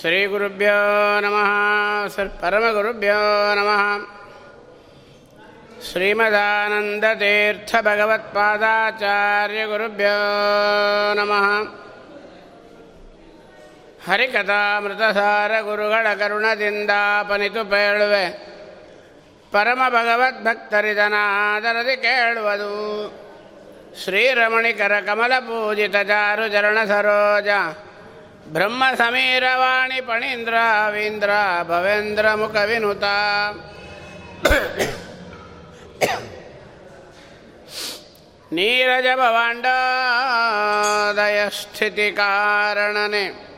ಶ್ರೀಗುರುಭ್ಯೋ ನಮಃ ಪರಮ ಗುರುಭ್ಯೋ ನಮಃ. ಶ್ರೀಮದಾನಂದತೀರ್ಥಭಗವತ್ಪಾದಾಚಾರ್ಯಗುರುಭ್ಯೋ ನಮಃ. ಹರಿಕಥಾಮೃತಸಾರ ಗುರುಗಳ ಕರುಣದಿಂದಾಪನಿತು ಪೇಳುವೆ. ಪರಮ ಭಗವದ್ಭಕ್ತರಿದನಾದರದಿ ಕೇಳುವುದು. ಶ್ರೀರಮಣಿಕರ ಕಮಲ ಪೂಜಿತ ಚಾರು ಚರಣ ಸರೋಜ ಬ್ರಹ್ಮ ಸಮೀರವಾಣಿ ಪಣೀಂದ್ರ ವೀಂದ್ರ ಭವೇಂದ್ರ ಮುಖ ವಿನುತ ನೀರಜ ಭವಾಂಡೋದಯ ಸ್ಥಿತಿ ಕಾರಣನೆ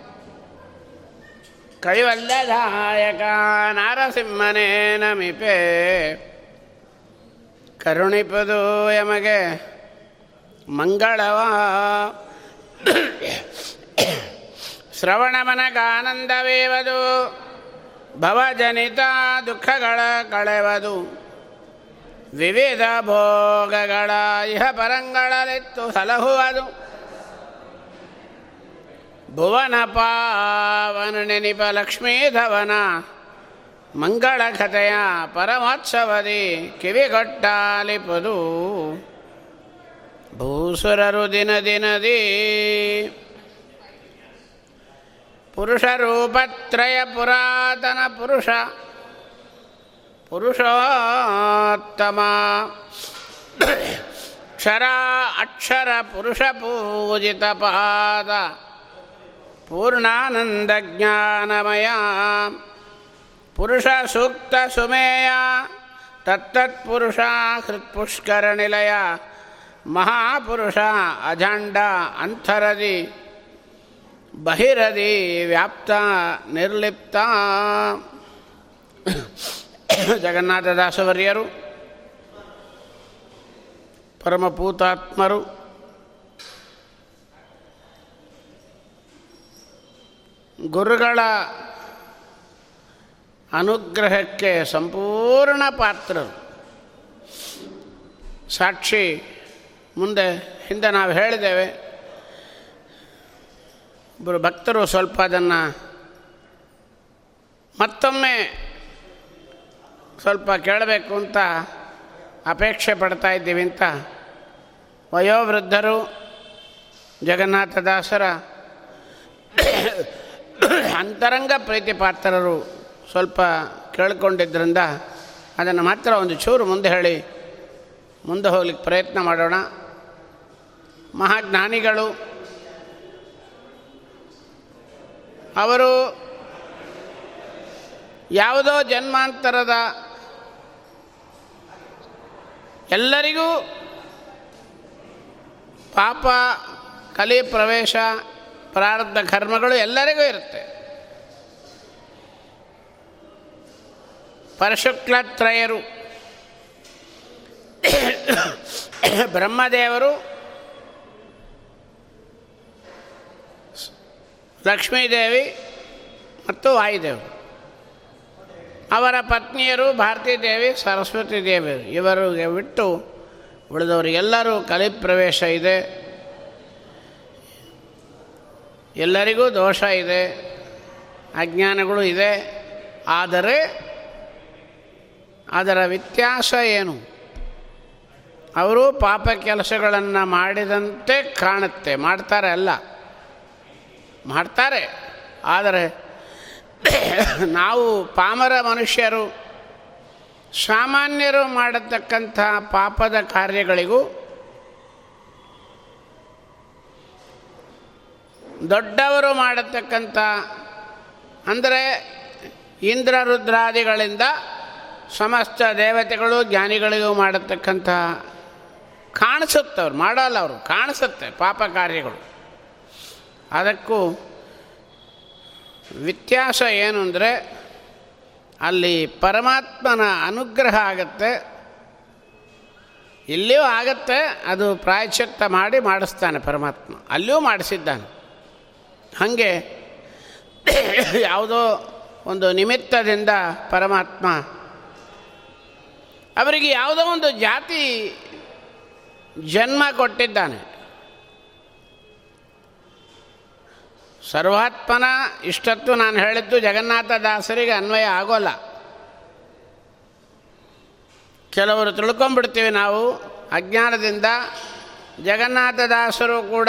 ಕೈವಲ್ಯದಾಯಕ ನಾರಸಿಂಹನೇ ನಮಿಪೆ ಕರುಣಿಪದು ಯಮಗೆ ಮಂಗಳವ ಶ್ರವಣಮನಗಾನಂದವೇವದು, ಭವಜನಿತ ದುಃಖಗಳ ಕಳೆವದು, ವಿವಿಧ ಭೋಗಗಳ ಇಹ ಪರಂಗಳಲಿತ್ತು ಸಲಹುವುದು. ಭುವನ ಪಾವನ ನೆನಿಪ ಲಕ್ಷ್ಮೀಧವನ ಮಂಗಳ ಕಥೆಯ ಪರಮೋತ್ಸವದಿ ಕಿವಿಗೊಟ್ಟಾಲಿಪದು. ಭೂಸುರರು ದಿನ ದಿನದಿ. ಪುರುಷರೂಪತ್ರಯ ಪುರಾತನ ಪುರುಷ. ಪುರುಷೋತ್ತಮ. ಕ್ಷರ ಅಕ್ಷರ ಪುರುಷ ಪೂಜಿತ ಪಾದ. ಪೂರ್ಣಾನಂದ ಜ್ಞಾನಮಯ. ಪುರುಷ ಸೂಕ್ತ ಸುಮೇಯ. ತತ್ತತ್ಪುರುಷ ಹೃತ್ಪುಷ್ಕರ ನಿಲಯ ಮಹಾಪುರುಷ ಅಜಾಂಡ ಅಂತರದಿ ಬಹಿರದಿ ವ್ಯಾಪ್ತ ನಿರ್ಲಿಪ್ತ. ಜಗನ್ನಾಥದಾಸವರ್ಯರು ಪರಮಪೂತಾತ್ಮರು ಗುರುಗಳ ಅನುಗ್ರಹಕ್ಕೆ ಸಂಪೂರ್ಣ ಪಾತ್ರರು. ಸಾಕ್ಷಿ ಮುಂದೆ ಹಿಂದೆ ನಾವು ಹೇಳಿದ್ದೇವೆ, ಒಬ್ಬರು ಭಕ್ತರು ಸ್ವಲ್ಪ ಅದನ್ನು ಮತ್ತೊಮ್ಮೆ ಸ್ವಲ್ಪ ಕೇಳಬೇಕು ಅಂತ ಅಪೇಕ್ಷೆ ಪಡ್ತಾ ಇದ್ದೀವಿ ಅಂತ ವಯೋವೃದ್ಧರು ಜಗನ್ನಾಥದಾಸರ ಅಂತರಂಗ ಪ್ರೀತಿ ಪಾತ್ರರು ಸ್ವಲ್ಪ ಕೇಳಿಕೊಂಡಿದ್ದರಿಂದ ಅದನ್ನು ಮಾತ್ರ ಒಂದು ಚೂರು ಮುಂದೆ ಹೇಳಿ, ಮುಂದೆ ಹೋಗ್ಲಿಕ್ಕೆ ಪ್ರಯತ್ನ ಮಾಡೋಣ. ಮಹಾಜ್ಞಾನಿಗಳು. ಅವರು ಯಾವುದೋ ಜನ್ಮಾಂತರದ ಎಲ್ಲರಿಗೂ ಪಾಪ ಕಲಿ ಪ್ರವೇಶ ಪ್ರಾರಬ್ಧ ಕರ್ಮಗಳು ಎಲ್ಲರಿಗೂ ಇರುತ್ತೆ. ಪರಶುಕ್ಲತ್ರಯರು ಬ್ರಹ್ಮದೇವರು ಲಕ್ಷ್ಮೀದೇವಿ ಮತ್ತು ವಾಯುದೇವರು. ಅವರ ಪತ್ನಿಯರು ಭಾರತೀ ದೇವಿ ಸರಸ್ವತಿ ದೇವಿ ಇವರಿಗೆ ಬಿಟ್ಟು ಉಳಿದವರಿಗೆಲ್ಲರೂ ಕಲಿ ಪ್ರವೇಶ ಇದೆ. ಎಲ್ಲರಿಗೂ ದೋಷ ಇದೆ. ಅಜ್ಞಾನಗಳು ಇದೆ. ಆದರೆ ಅದರ ವ್ಯತ್ಯಾಸ ಏನು? ಅವರು ಪಾಪ ಕೆಲಸಗಳನ್ನು ಮಾಡಿದಂತೆ ಕಾಣುತ್ತೆ. ಮಾಡ್ತಾರೆ ಅಲ್ಲ. ಮಾಡ್ತಾರೆ. ಆದರೆ ನಾವು ಪಾಮರ ಮನುಷ್ಯರು, ಸಾಮಾನ್ಯರು ಮಾಡತಕ್ಕಂಥ ಪಾಪದ ಕಾರ್ಯಗಳಿಗೂ ದೊಡ್ಡವರು ಮಾಡತಕ್ಕಂಥ, ಅಂದರೆ ಇಂದ್ರ ರುದ್ರಾದಿಗಳಿಂದ ಸಮಸ್ತ ದೇವತೆಗಳು, ಜ್ಞಾನಿಗಳಿಗೂ ಮಾಡತಕ್ಕಂಥ ಕಾಣಿಸುತ್ತವ್ರು, ಮಾಡಲ್ಲ ಅವರು, ಕಾಣಿಸುತ್ತೆ ಪಾಪ ಕಾರ್ಯಗಳು. ಅದಕ್ಕೂ ವ್ಯತ್ಯಾಸ ಏನು ಅಂದರೆ ಅಲ್ಲಿ ಪರಮಾತ್ಮನ ಅನುಗ್ರಹ ಆಗತ್ತೆ. ಇಲ್ಲಿಯೂ ಆಗತ್ತೆ, ಅದು ಪ್ರಾಯಶ್ಚಿತ್ತ ಮಾಡಿ ಮಾಡಿಸ್ತಾನೆ ಪರಮಾತ್ಮ. ಅಲ್ಲಿಯೂ ಮಾಡಿಸಿದ್ದಾನೆ. ಹಾಗೆ ಯಾವುದೋ ಒಂದು ನಿಮಿತ್ತದಿಂದ ಪರಮಾತ್ಮ ಅವರಿಗೆ ಯಾವುದೋ ಒಂದು ಜಾತಿ ಜನ್ಮ ಕೊಟ್ಟಿದ್ದಾನೆ. ಸರ್ವಾತ್ಮನ ಇಷ್ಟತ್ತು ನಾನು ಹೇಳಿದ್ದು ಜಗನ್ನಾಥ ದಾಸರಿಗೆ ಅನ್ವಯ ಆಗೋಲ್ಲ. ಕೆಲವರು ತಿಳ್ಕೊಂಬಿಡ್ತೀವಿ ನಾವು ಅಜ್ಞಾನದಿಂದ ಜಗನ್ನಾಥದಾಸರು ಕೂಡ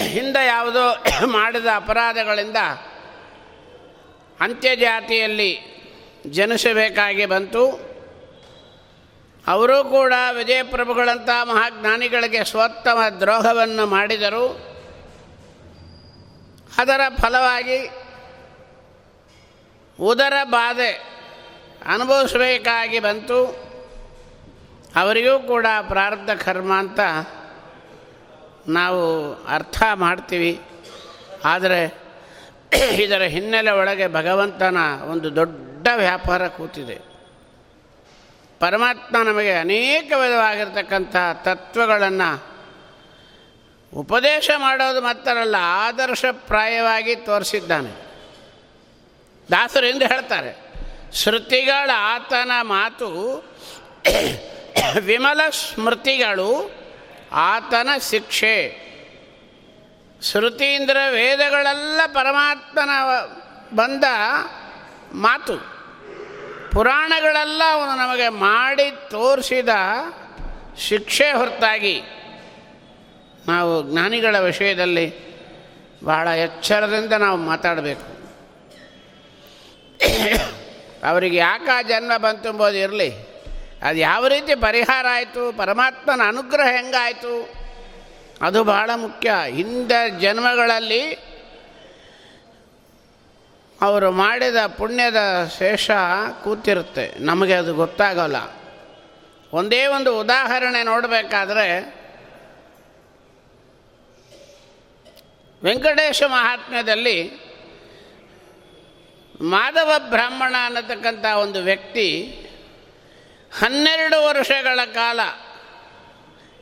ಹಿಂದೆ ಯಾವುದೋ ಮಾಡಿದ ಅಪರಾಧಗಳಿಂದ ಅಂತ್ಯಜಾತಿಯಲ್ಲಿ ಜನಿಸಬೇಕಾಗಿ ಬಂತು. ಅವರೂ ಕೂಡ ವಿಜಯಪ್ರಭುಗಳಂಥ ಮಹಾಜ್ಞಾನಿಗಳಿಗೆ ಸ್ವತ್ತಮ ದ್ರೋಹವನ್ನು ಮಾಡಿದರು. ಅದರ ಫಲವಾಗಿ ಉದರ ಬಾಧೆ ಅನುಭವಿಸಬೇಕಾಗಿ ಬಂತು. ಅವರಿಗೂ ಕೂಡ ಪ್ರಾರಬ್ಧ ಕರ್ಮ ಅಂತ ನಾವು ಅರ್ಥ ಮಾಡ್ತೀವಿ. ಆದರೆ ಇದರ ಹಿನ್ನೆಲೆ ಒಳಗೆ ಭಗವಂತನ ಒಂದು ದೊಡ್ಡ ವ್ಯಾಪಾರ ಕೂತಿದೆ. ಪರಮಾತ್ಮ ನಮಗೆ ಅನೇಕ ವಿಧವಾಗಿರ್ತಕ್ಕಂಥ ತತ್ವಗಳನ್ನು ಉಪದೇಶ ಮಾಡೋದು ಮಾತ್ರಲ್ಲ ಆದರ್ಶಪ್ರಾಯವಾಗಿ ತೋರಿಸಿದ್ದಾನೆ. ದಾಸರು ಎಂದು ಹೇಳ್ತಾರೆ, ಶ್ರುತಿಗಳ ಆತನ ಮಾತು ವಿಮಲ ಸ್ಮೃತಿಗಳು ಆತನ ಶಿಕ್ಷೆ. ಶ್ರುತೀಂದ್ರ ವೇದಗಳೆಲ್ಲ ಪರಮಾತ್ಮನ ಬಂದ ಮಾತು. ಪುರಾಣಗಳೆಲ್ಲ ಅವನು ನಮಗೆ ಮಾಡಿ ತೋರಿಸಿದ ಶಿಕ್ಷೆ ಹೊರತಾಗಿ ನಾವು ಜ್ಞಾನಿಗಳ ವಿಷಯದಲ್ಲಿ ಬಹಳ ಎಚ್ಚರದಿಂದ ನಾವು ಮಾತಾಡಬೇಕು. ಅವರಿಗೆ ಯಾಕೆ ಆ ಜನ್ಮ ಬಂತು ಎಂಬುದು ಇರಲಿ. ಅದು ಯಾವ ರೀತಿ ಪರಿಹಾರ ಆಯಿತು, ಪರಮಾತ್ಮನ ಅನುಗ್ರಹ ಹೆಂಗಾಯಿತು, ಅದು ಬಹಳ ಮುಖ್ಯ. ಹಿಂದೆ ಜನ್ಮಗಳಲ್ಲಿ ಅವರು ಮಾಡಿದ ಪುಣ್ಯದ ಶೇಷ ಕೂತಿರುತ್ತೆ. ನಮಗೆ ಅದು ಗೊತ್ತಾಗೋಲ್ಲ. ಒಂದೇ ಒಂದು ಉದಾಹರಣೆ ನೋಡಬೇಕಾದ್ರೆ, ವೆಂಕಟೇಶ ಮಹಾತ್ಮ್ಯದಲ್ಲಿ ಮಾಧವ ಬ್ರಾಹ್ಮಣ ಅನ್ನತಕ್ಕಂಥ ಒಂದು ವ್ಯಕ್ತಿ ಹನ್ನೆರಡು ವರ್ಷಗಳ ಕಾಲ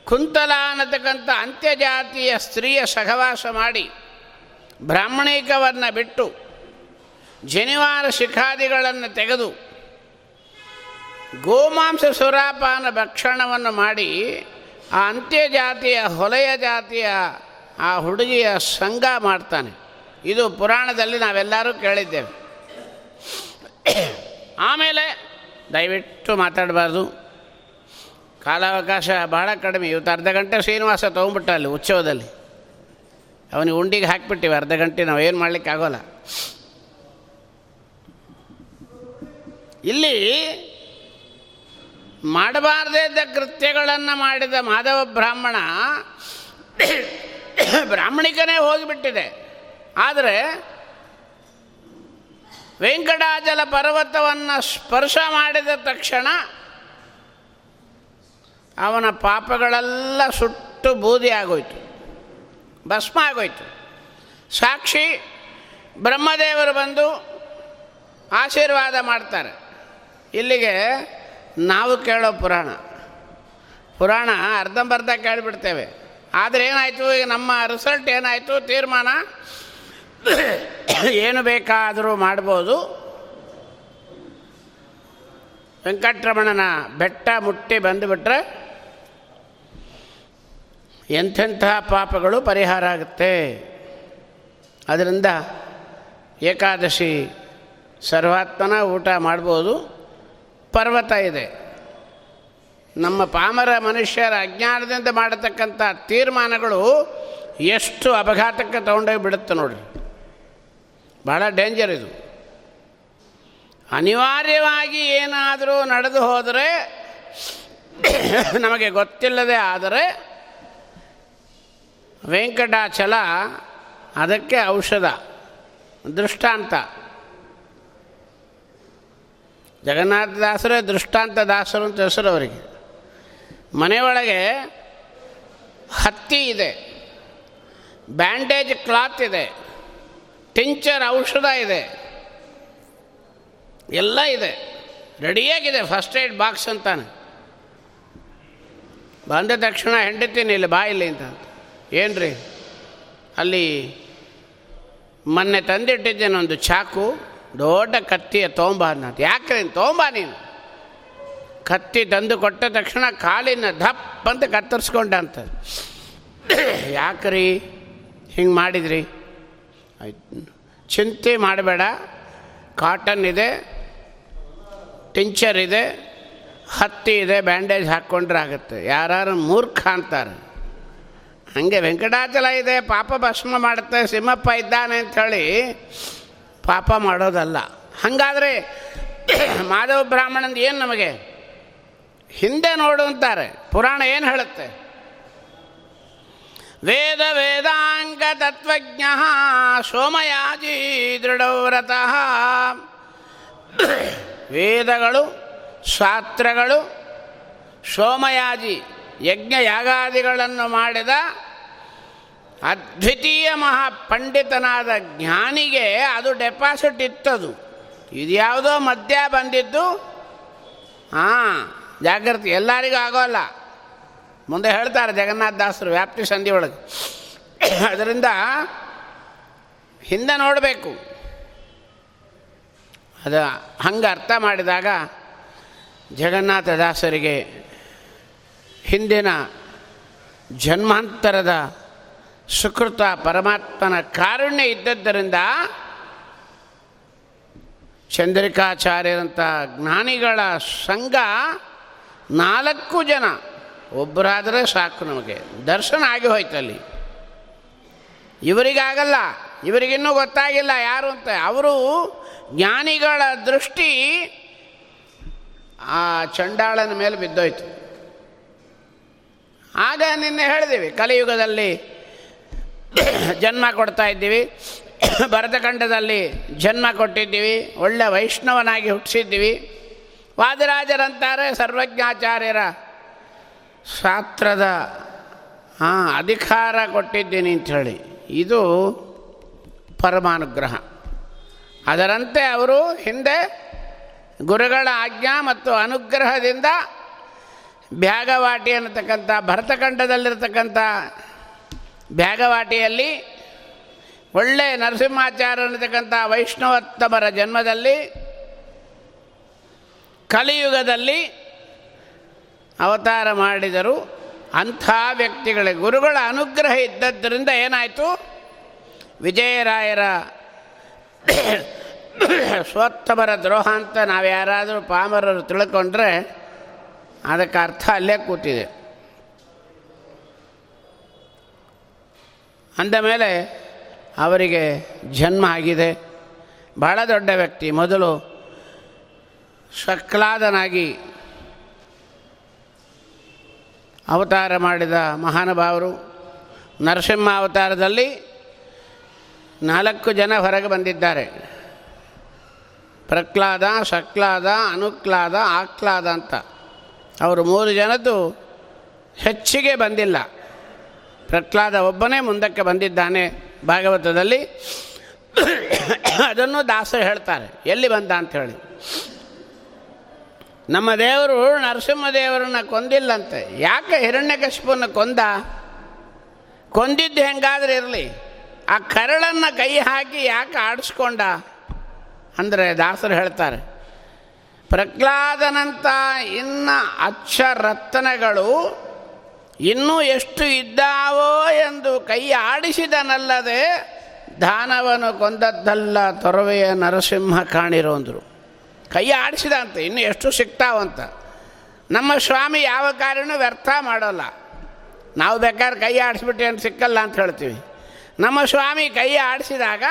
ಕುಂತಲ ಅನ್ನತಕ್ಕಂಥ ಅಂತ್ಯಜಾತಿಯ ಸ್ತ್ರೀಯ ಸಹವಾಸ ಮಾಡಿ ಬ್ರಾಹ್ಮಣಿಕವನ್ನು ಬಿಟ್ಟು ಜನಿವಾರ ಶಿಖಾದಿಗಳನ್ನು ತೆಗೆದು ಗೋಮಾಂಸ ಸುರಾಪಾನ ಭಕ್ಷಣವನ್ನು ಮಾಡಿ ಆ ಅಂತ್ಯಜಾತಿಯ ಹೊಲೆಯ ಜಾತಿಯ ಆ ಹುಡುಗಿಯ ಸಂಘ ಮಾಡ್ತಾನೆ. ಇದು ಪುರಾಣದಲ್ಲಿ ನಾವೆಲ್ಲರೂ ಕೇಳಿದ್ದೇವೆ. ಆಮೇಲೆ ದಯವಿಟ್ಟು ಮಾತಾಡಬಾರ್ದು. ಕಾಲಾವಕಾಶ ಬಹಳ ಕಡಿಮೆ. ಇವತ್ತು ಅರ್ಧ ಗಂಟೆ ಶ್ರೀನಿವಾಸ ತೊಗೊಂಬಿಟ್ಟ ಅಲ್ಲಿ ಉತ್ಸವದಲ್ಲಿ. ಅವನಿಗೆ ಉಂಡಿಗೆ ಹಾಕಿಬಿಟ್ಟಿವಿ. ಅರ್ಧ ಗಂಟೆ ನಾವು ಏನು ಮಾಡಲಿಕ್ಕೆ ಇಲ್ಲಿ ಮಾಡಬಾರದೇ ಇದ್ದ ಕೃತ್ಯಗಳನ್ನು ಮಾಡಿದ ಮಾಧವ ಬ್ರಾಹ್ಮಣ ಬ್ರಾಹ್ಮಣಿಕನೇ ಹೋಗಿಬಿಟ್ಟಿದೆ. ಆದರೆ ವೆಂಕಟಾಚಲ ಪರ್ವತವನ್ನು ಸ್ಪರ್ಶ ಮಾಡಿದ ತಕ್ಷಣ ಅವನ ಪಾಪಗಳೆಲ್ಲ ಸುಟ್ಟು ಬೂದಿ ಆಗೋಯ್ತು. ಭಸ್ಮ ಆಗೋಯ್ತು. ಸಾಕ್ಷಿ ಬ್ರಹ್ಮದೇವರು ಬಂದು ಆಶೀರ್ವಾದ ಮಾಡ್ತಾರೆ. ಇಲ್ಲಿಗೆ ನಾವು ಕೇಳೋ ಪುರಾಣ. ಪುರಾಣ ಅರ್ಧಂಬರ್ಧ ಕೇಳಿಬಿಡ್ತೇವೆ. ಆದರೆ ಏನಾಯಿತು? ಈಗ ನಮ್ಮ ರಿಸಲ್ಟ್ ಏನಾಯಿತು? ತೀರ್ಮಾನ? ಏನು ಬೇಕಾದರೂ ಮಾಡ್ಬೋದು. ವೆಂಕಟರಮಣನ ಬೆಟ್ಟ ಮುಟ್ಟಿ ಬಂದುಬಿಟ್ರೆ ಎಂಥೆಂತಹ ಪಾಪಗಳು ಪರಿಹಾರ ಆಗುತ್ತೆ. ಅದರಿಂದ ಏಕಾದಶಿ ಸರ್ವಾತ್ಮನ ಊಟ ಮಾಡ್ಬೋದು. ಪರ್ವತ ಇದೆ. ನಮ್ಮ ಪಾಮರ ಮನುಷ್ಯರ ಅಜ್ಞಾನದಿಂದ ಮಾಡತಕ್ಕಂಥ ತೀರ್ಮಾನಗಳು ಎಷ್ಟು ಅಪಘಾತಕ್ಕೆ ತಗೊಂಡೋಗಿ ಬಿಡುತ್ತೆ ನೋಡ್ರಿ. ಭಾಳ ಡೇಂಜರ್ ಇದು. ಅನಿವಾರ್ಯವಾಗಿ ಏನಾದರೂ ನಡೆದು ಹೋದರೆ ನಮಗೆ ಗೊತ್ತಿಲ್ಲದೆ ಆದರೆ ವೆಂಕಟಾಚಲ ಅದಕ್ಕೆ ಔಷಧ, ದೃಷ್ಟಾಂತ. ಜಗನ್ನಾಥದಾಸರೇ ದೃಷ್ಟಾಂತ ದಾಸರು ಅಂತ ಹೆಸರು ಅವರಿಗೆ. ಮನೆಯೊಳಗೆ ಹತ್ತಿ ಇದೆ. ಬ್ಯಾಂಡೇಜ್ ಕ್ಲಾತ್ ಇದೆ. ಟಿಂಚರ್ ಔಷಧ ಇದೆ. ಎಲ್ಲ ಇದೆ. ರೆಡಿಯಾಗಿದೆ ಫಸ್ಟ್ ಏಡ್ ಬಾಕ್ಸ್ ಅಂತಾನೆ. ಬಂದ ತಕ್ಷಣ ಹೆಂಡತೀನಿ ಇಲ್ಲಿ ಬಾ ಇಲ್ಲಿ ಅಂತ. ಏನು ರೀ ಅಲ್ಲಿ ಮೊನ್ನೆ ತಂದಿಟ್ಟಿದ್ದೇನೆ ಒಂದು ಚಾಕು. ದೊಡ್ಡ ಕತ್ತಿಯ ತೊಂಬ ಅನ್ನೋದು. ಯಾಕೆ ತೊಂಬ ನೀನು? ಕತ್ತಿ ತಂದು ಕೊಟ್ಟ ತಕ್ಷಣ ಕಾಲಿನ ಧಪ್ಪ ಅಂತ ಕತ್ತರಿಸ್ಕೊಂಡ ಅಂತ ಯಾಕ್ರಿ? ಹಿಂಗೆ ಮಾಡಿದ್ರಿ? ಆಯ್ತು. ಚಿಂತೆ ಮಾಡಬೇಡ. ಕಾಟನ್ ಇದೆ ಟಿಂಚರ್ ಇದೆ, ಹತ್ತಿ ಇದೆ ಬ್ಯಾಂಡೇಜ್ ಹಾಕ್ಕೊಂಡ್ರೆ ಆಗುತ್ತೆ. ಯಾರು ಮೂರ್ಖ ಅಂತಾರೆ. ಹಾಗೆ ವೆಂಕಟಾಚಲ ಇದೆ, ಪಾಪ ಭಸ್ಮ ಮಾಡುತ್ತೆ, ಸಿಂಹಪ್ಪ ಇದ್ದಾನೆ ಅಂಥೇಳಿ ಪಾಪ ಮಾಡೋದಲ್ಲ. ಹಾಗಾದರೆ ಮಾಧವ ಬ್ರಾಹ್ಮಣಂದು ಏನು ನಮಗೆ? ಹಿಂದೆ ನೋಡು ಅಂತಾರೆ. ಪುರಾಣ ಏನು ಹೇಳುತ್ತೆ? ವೇದ ವೇದಾಂಗ ತತ್ವಜ್ಞ ಸೋಮಯಾಜಿ ದೃಢವ್ರತಃ. ವೇದಗಳು, ಶಾಸ್ತ್ರಗಳು, ಸೋಮಯಾಜಿ ಯಜ್ಞ ಯಾಗಾದಿಗಳನ್ನು ಮಾಡಿದ ಅದ್ವಿತೀಯ ಮಹಾಪಂಡಿತನಾದ ಜ್ಞಾನಿಗೆ ಅದು ಡೆಪಾಸಿಟ್ ಇತ್ತದು. ಇದ್ಯಾವುದೋ ಮಧ್ಯ ಬಂದಿದ್ದು. ಹಾಂ ಜಾಗೃತಿ ಎಲ್ಲರಿಗೂ ಆಗೋಲ್ಲ. ಮುಂದೆ ಹೇಳ್ತಾರೆ ಜಗನ್ನಾಥ ದಾಸರು ವ್ಯಾಪ್ತಿ ಸಂಧಿ ಒಳಗೆ. ಅದರಿಂದ ಹಿಂದೆ ನೋಡಬೇಕು. ಅದು ಹಂಗೆ ಅರ್ಥ ಮಾಡಿದಾಗ ಜಗನ್ನಾಥ ದಾಸರಿಗೆ ಹಿಂದಿನ ಜನ್ಮಾಂತರದ ಸುಕೃತ ಪರಮಾತ್ಮನ ಕಾರುಣ್ಯ ಇದ್ದದ್ದರಿಂದ ಚಂದ್ರಿಕಾಚಾರ್ಯರಂಥ ಜ್ಞಾನಿಗಳ ಸಂಘ ನಾಲ್ಕು ಜನ ಒಬ್ಬರಾದರೆ ಸಾಕು ನಮಗೆ. ದರ್ಶನ ಆಗಿ ಹೋಯ್ತಲ್ಲಿ. ಇವರಿಗಾಗಲ್ಲ, ಇವರಿಗಿನ್ನೂ ಗೊತ್ತಾಗಿಲ್ಲ ಯಾರು ಅಂತ. ಅವರು ಜ್ಞಾನಿಗಳ ದೃಷ್ಟಿ ಆ ಚಂಡಾಳನ ಮೇಲೆ ಬಿದ್ದೋಯ್ತು. ಆಗ ನಿನ್ನೆ ಹೇಳಿದೀವಿ, ಕಲಿಯುಗದಲ್ಲಿ ಜನ್ಮ ಕೊಡ್ತಾ ಇದ್ದೀವಿ. ಭರತಖಂಡದಲ್ಲಿ ಜನ್ಮ ಕೊಟ್ಟಿದ್ದೀವಿ. ಒಳ್ಳೆ ವೈಷ್ಣವನಾಗಿ ಹುಟ್ಟಿಸಿದ್ದೀವಿ. ವಾದಿರಾಜರಂತಾರೆ ಸರ್ವಜ್ಞಾಚಾರ್ಯರ ಶಾಸ್ತ್ರದ, ಹಾಂ, ಅಧಿಕಾರ ಕೊಟ್ಟಿದ್ದೀನಿ ಅಂಥೇಳಿ ಇದು ಪರಮಾನುಗ್ರಹ. ಅದರಂತೆ ಅವರು ಹಿಂದೆ ಗುರುಗಳ ಆಜ್ಞಾ ಮತ್ತು ಅನುಗ್ರಹದಿಂದ ಬ್ಯಾಗವಾಟಿ ಅನ್ನತಕ್ಕಂಥ ಭರತಖಂಡದಲ್ಲಿರ್ತಕ್ಕಂಥ ಬ್ಯಾಗವಾಟಿಯಲ್ಲಿ ಒಳ್ಳೆ ನರಸಿಂಹಾಚಾರ್ಯ ಅನ್ನತಕ್ಕಂಥ ವೈಷ್ಣವೋತ್ತಮರ ಜನ್ಮದಲ್ಲಿ, ಕಲಿಯುಗದಲ್ಲಿ ಅವತಾರ ಮಾಡಿದರು. ಅಂಥ ವ್ಯಕ್ತಿಗಳಿಗೆ ಗುರುಗಳ ಅನುಗ್ರಹ ಇದ್ದದ್ದರಿಂದ ಏನಾಯಿತು? ವಿಜಯರಾಯರ ಸ್ವೋತ್ತಮರ ದ್ರೋಹ ಅಂತ ನಾವು ಯಾರಾದರೂ ಪಾಮರರು ತಿಳ್ಕೊಂಡ್ರೆ ಅದಕ್ಕೆ ಅರ್ಥ ಅಲ್ಲೇ ಕೂತಿದೆ. ಅಂದ ಮೇಲೆ ಅವರಿಗೆ ಜನ್ಮ ಆಗಿದೆ. ಬಹಳ ದೊಡ್ಡ ವ್ಯಕ್ತಿ. ಮೊದಲು ಶಕ್ಲಾದನಾಗಿ ಅವತಾರ ಮಾಡಿದ ಮಹಾನುಭಾವರು ನರಸಿಂಹ ಅವತಾರದಲ್ಲಿ ನಾಲ್ಕು ಜನ ಹೊರಗೆ ಬಂದಿದ್ದಾರೆ. ಪ್ರಹ್ಲಾದ, ಶಕ್ಲಾದ, ಅನುಕ್ಲಾದ, ಆಕ್ಲಾದ ಅಂತ. ಅವರು ಮೂರು ಜನದ್ದು ಹೆಚ್ಚಿಗೆ ಬಂದಿಲ್ಲ. ಪ್ರಹ್ಲಾದ ಒಬ್ಬನೇ ಮುಂದಕ್ಕೆ ಬಂದಿದ್ದಾನೆ ಭಾಗವತದಲ್ಲಿ. ಅದನ್ನು ದಾಸರು ಹೇಳ್ತಾರೆ. ಎಲ್ಲಿ ಬಂದ ಅಂತ ಹೇಳಿ. ನಮ್ಮ ದೇವರು ನರಸಿಂಹದೇವರನ್ನ ಕೊಂದಿಲ್ಲಂತೆ. ಯಾಕೆ ಹಿರಣ್ಯಕಶಿಪನ್ನು ಕೊಂದ? ಕೊಂದಿದ್ದು ಹೆಂಗಾದ್ರೆ ಇರಲಿ. ಆ ಕರಳನ್ನು ಕೈ ಹಾಕಿ ಯಾಕೆ ಆಡಿಸ್ಕೊಂಡ? ಅಂದರೆ ದಾಸರು ಹೇಳ್ತಾರೆ. ಪ್ರಹ್ಲಾದನಂಥ ಇನ್ನು ಅಚ್ಚ ರತ್ನಗಳು ಇನ್ನೂ ಎಷ್ಟು ಇದ್ದಾವೋ ಎಂದು ಕೈ ಆಡಿಸಿದನಲ್ಲದೆ ದಾನವನು ಕೊಂದದ್ದಲ್ಲ ತೊರವೆಯ ನರಸಿಂಹ ಕಾಣಿರೋ ಅಂದರು. ಕೈ ಆಡಿಸಿದ ಅಂತ ಇನ್ನು ಎಷ್ಟು ಸಿಗ್ತಾವಂತ ನಮ್ಮ ಸ್ವಾಮಿ ಯಾವ ಕಾರ್ಯನೂ ವ್ಯರ್ಥ ಮಾಡೋಲ್ಲ. ನಾವು ಬೇಕಾದ್ರೆ ಕೈ ಆಡಿಸ್ಬಿಟ್ಟು ಏನು ಸಿಕ್ಕಲ್ಲ ಅಂತ ಹೇಳ್ತೀವಿ. ನಮ್ಮ ಸ್ವಾಮಿ ಕೈ ಆಡಿಸಿದಾಗ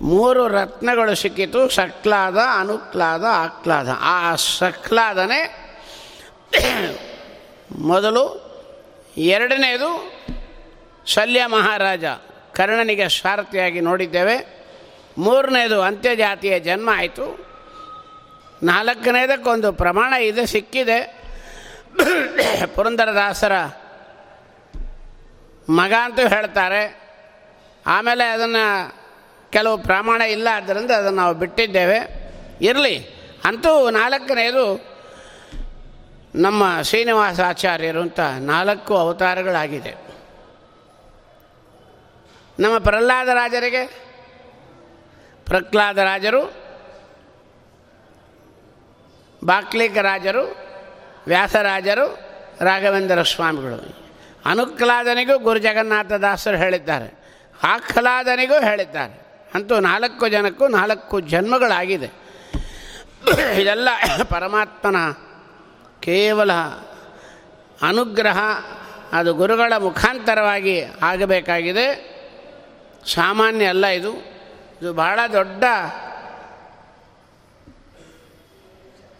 ಮೂರು ರತ್ನಗಳು ಸಿಕ್ಕಿತು. ಸಕ್ಲಾದ, ಅನುಕ್ಲಾದ, ಆಕ್ಲಾದ. ಆ ಸಕ್ಲಾದನೇ ಮೊದಲು ಎರಡನೇದು ಶಲ್ಯ ಮಹಾರಾಜ ಕರ್ಣನಿಗೆ ಸಾರಥಿಯಾಗಿ ನೋಡಿದ್ದೇವೆ. ಮೂರನೇದು ಅಂತ್ಯಜಾತಿಯ ಜನ್ಮ ಆಯಿತು. ನಾಲ್ಕನೇದಕ್ಕೊಂದು ಪ್ರಮಾಣ ಇದೆ, ಸಿಕ್ಕಿದೆ. ಪುರಂದರದಾಸರ ಮಗ ಅಂತೂ ಹೇಳ್ತಾರೆ. ಆಮೇಲೆ ಅದನ್ನು ಕೆಲವು ಪ್ರಮಾಣ ಇಲ್ಲ, ಆದ್ದರಿಂದ ಅದನ್ನು ನಾವು ಬಿಟ್ಟಿದ್ದೇವೆ. ಇರಲಿ, ಅಂತೂ ನಾಲ್ಕನೇದು ನಮ್ಮ ಶ್ರೀನಿವಾಸಾಚಾರ್ಯರು ಅಂತ ನಾಲ್ಕು ಅವತಾರಗಳಾಗಿದೆ. ನಮ್ಮ ಪ್ರಹ್ಲಾದ ರಾಜರಿಗೆ, ಪ್ರಹ್ಲಾದ ರಾಜರು, ಬಾಕ್ಲಿಕ ರಾಜರು ವ್ಯಾಸರಾಜರು ರಾಘವೇಂದ್ರ ಸ್ವಾಮಿಗಳು. ಅನುಕ್ಲಾದನಿಗೂ ಗುರು ಜಗನ್ನಾಥದಾಸರು ಹೇಳಿದ್ದಾರೆ. ಆಖ್ಲಾದನಿಗೂ ಹೇಳಿದ್ದಾರೆ. ಅಂತೂ ನಾಲ್ಕು ಜನಕ್ಕೂ ನಾಲ್ಕು ಜನ್ಮಗಳಾಗಿದೆ. ಇದೆಲ್ಲ ಪರಮಾತ್ಮನ ಕೇವಲ ಅನುಗ್ರಹ, ಅದು ಗುರುಗಳ ಮುಖಾಂತರವಾಗಿ ಆಗಬೇಕಾಗಿದೆ. ಸಾಮಾನ್ಯ ಅಲ್ಲ ಇದು. ಇದು ಬಹಳ ದೊಡ್ಡ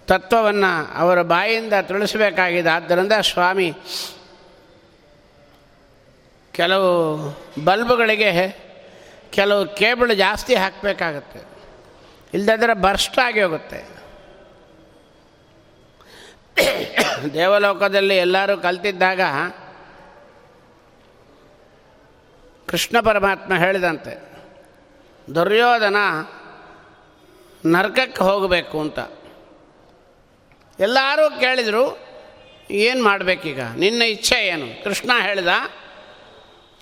ತತ್ವವನ್ನು ಅವರ ಬಾಯಿಂದ ತಿಳಿಸಬೇಕಾಗಿದೆ. ಆದ್ದರಿಂದ ಸ್ವಾಮಿ, ಕೆಲವು ಬಲ್ಬ್ಗಳಿಗೆ ಕೆಲವು ಕೇಬಲ್ ಜಾಸ್ತಿ ಹಾಕಬೇಕಾಗತ್ತೆ. ಇಲ್ಲದಿದ್ದರೆ ಬರ್ಸ್ಟ್ ಆಗಿ ಹೋಗುತ್ತೆ. ದೇವಲೋಕದಲ್ಲಿ ಎಲ್ಲರೂ ಕಲ್ತಿದ್ದಾಗ ಕೃಷ್ಣ ಪರಮಾತ್ಮ ಹೇಳಿದಂತೆ, ದುರ್ಯೋಧನ ನರಕಕ್ಕೆ ಹೋಗಬೇಕು ಅಂತ. ಎಲ್ಲರೂ ಕೇಳಿದರು, ಏನು ಮಾಡಬೇಕೀಗ? ನಿನ್ನ ಇಚ್ಛೆ ಏನು? ಕೃಷ್ಣ ಹೇಳಿದ,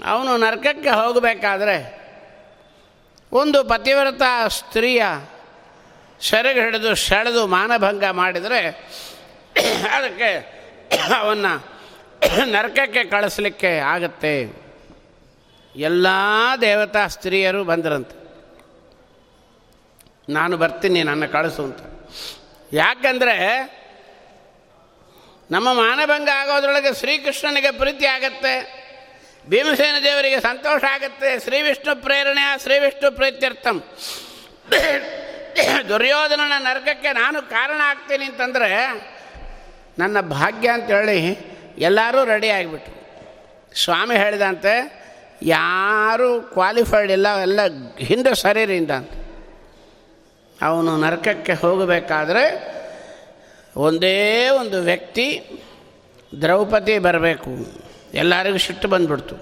ಅವನು ನರಕಕ್ಕೆ ಹೋಗಬೇಕಾದ್ರೆ ಒಂದು ಪತಿವ್ರತ ಸ್ತ್ರೀಯ ಸೆರೆಗೆ ಹಿಡಿದು ಸೆಳೆದು ಮಾನಭಂಗ ಮಾಡಿದರೆ ಅದಕ್ಕೆ ಅವನ್ನು ನರಕಕ್ಕೆ ಕಳಿಸ್ಲಿಕ್ಕೆ ಆಗತ್ತೆ. ಎಲ್ಲ ದೇವತಾ ಸ್ತ್ರೀಯರು ಬಂದರಂತೆ. ನಾನು ಬರ್ತೀನಿ, ನನ್ನ ಕಳಿಸು ಅಂತ. ಯಾಕಂದರೆ ನಮ್ಮ ಮಾನಭಂಗ ಆಗೋದ್ರೊಳಗೆ ಶ್ರೀಕೃಷ್ಣನಿಗೆ ಪ್ರೀತಿ ಆಗತ್ತೆ, ಭೀಮಸೇನ ದೇವರಿಗೆ ಸಂತೋಷ ಆಗುತ್ತೆ, ಶ್ರೀ ವಿಷ್ಣು ಪ್ರೇರಣೆಯ ಶ್ರೀ ವಿಷ್ಣು ಪ್ರೀತ್ಯರ್ಥಂ. ದುರ್ಯೋಧನನ ನರಕಕ್ಕೆ ನಾನು ಕಾರಣ ಆಗ್ತೀನಿ ಅಂತಂದರೆ ನನ್ನ ಭಾಗ್ಯ ಅಂತೇಳಿ ಎಲ್ಲರೂ ರೆಡಿ ಆಗಿಬಿಟ್ರು. ಸ್ವಾಮಿ ಹೇಳಿದಂತೆ, ಯಾರೂ ಕ್ವಾಲಿಫೈಡ್ ಇಲ್ಲ, ಎಲ್ಲ ಹಿಂದೆ ಸರೀರಿಂದ ಅಂತ. ಅವನು ನರಕಕ್ಕೆ ಹೋಗಬೇಕಾದ್ರೆ ಒಂದೇ ಒಂದು ವ್ಯಕ್ತಿ ದ್ರೌಪದಿ ಬರಬೇಕು. ಎಲ್ಲರಿಗೂ ಸಿಟ್ಟು ಬಂದ್ಬಿಡ್ತು.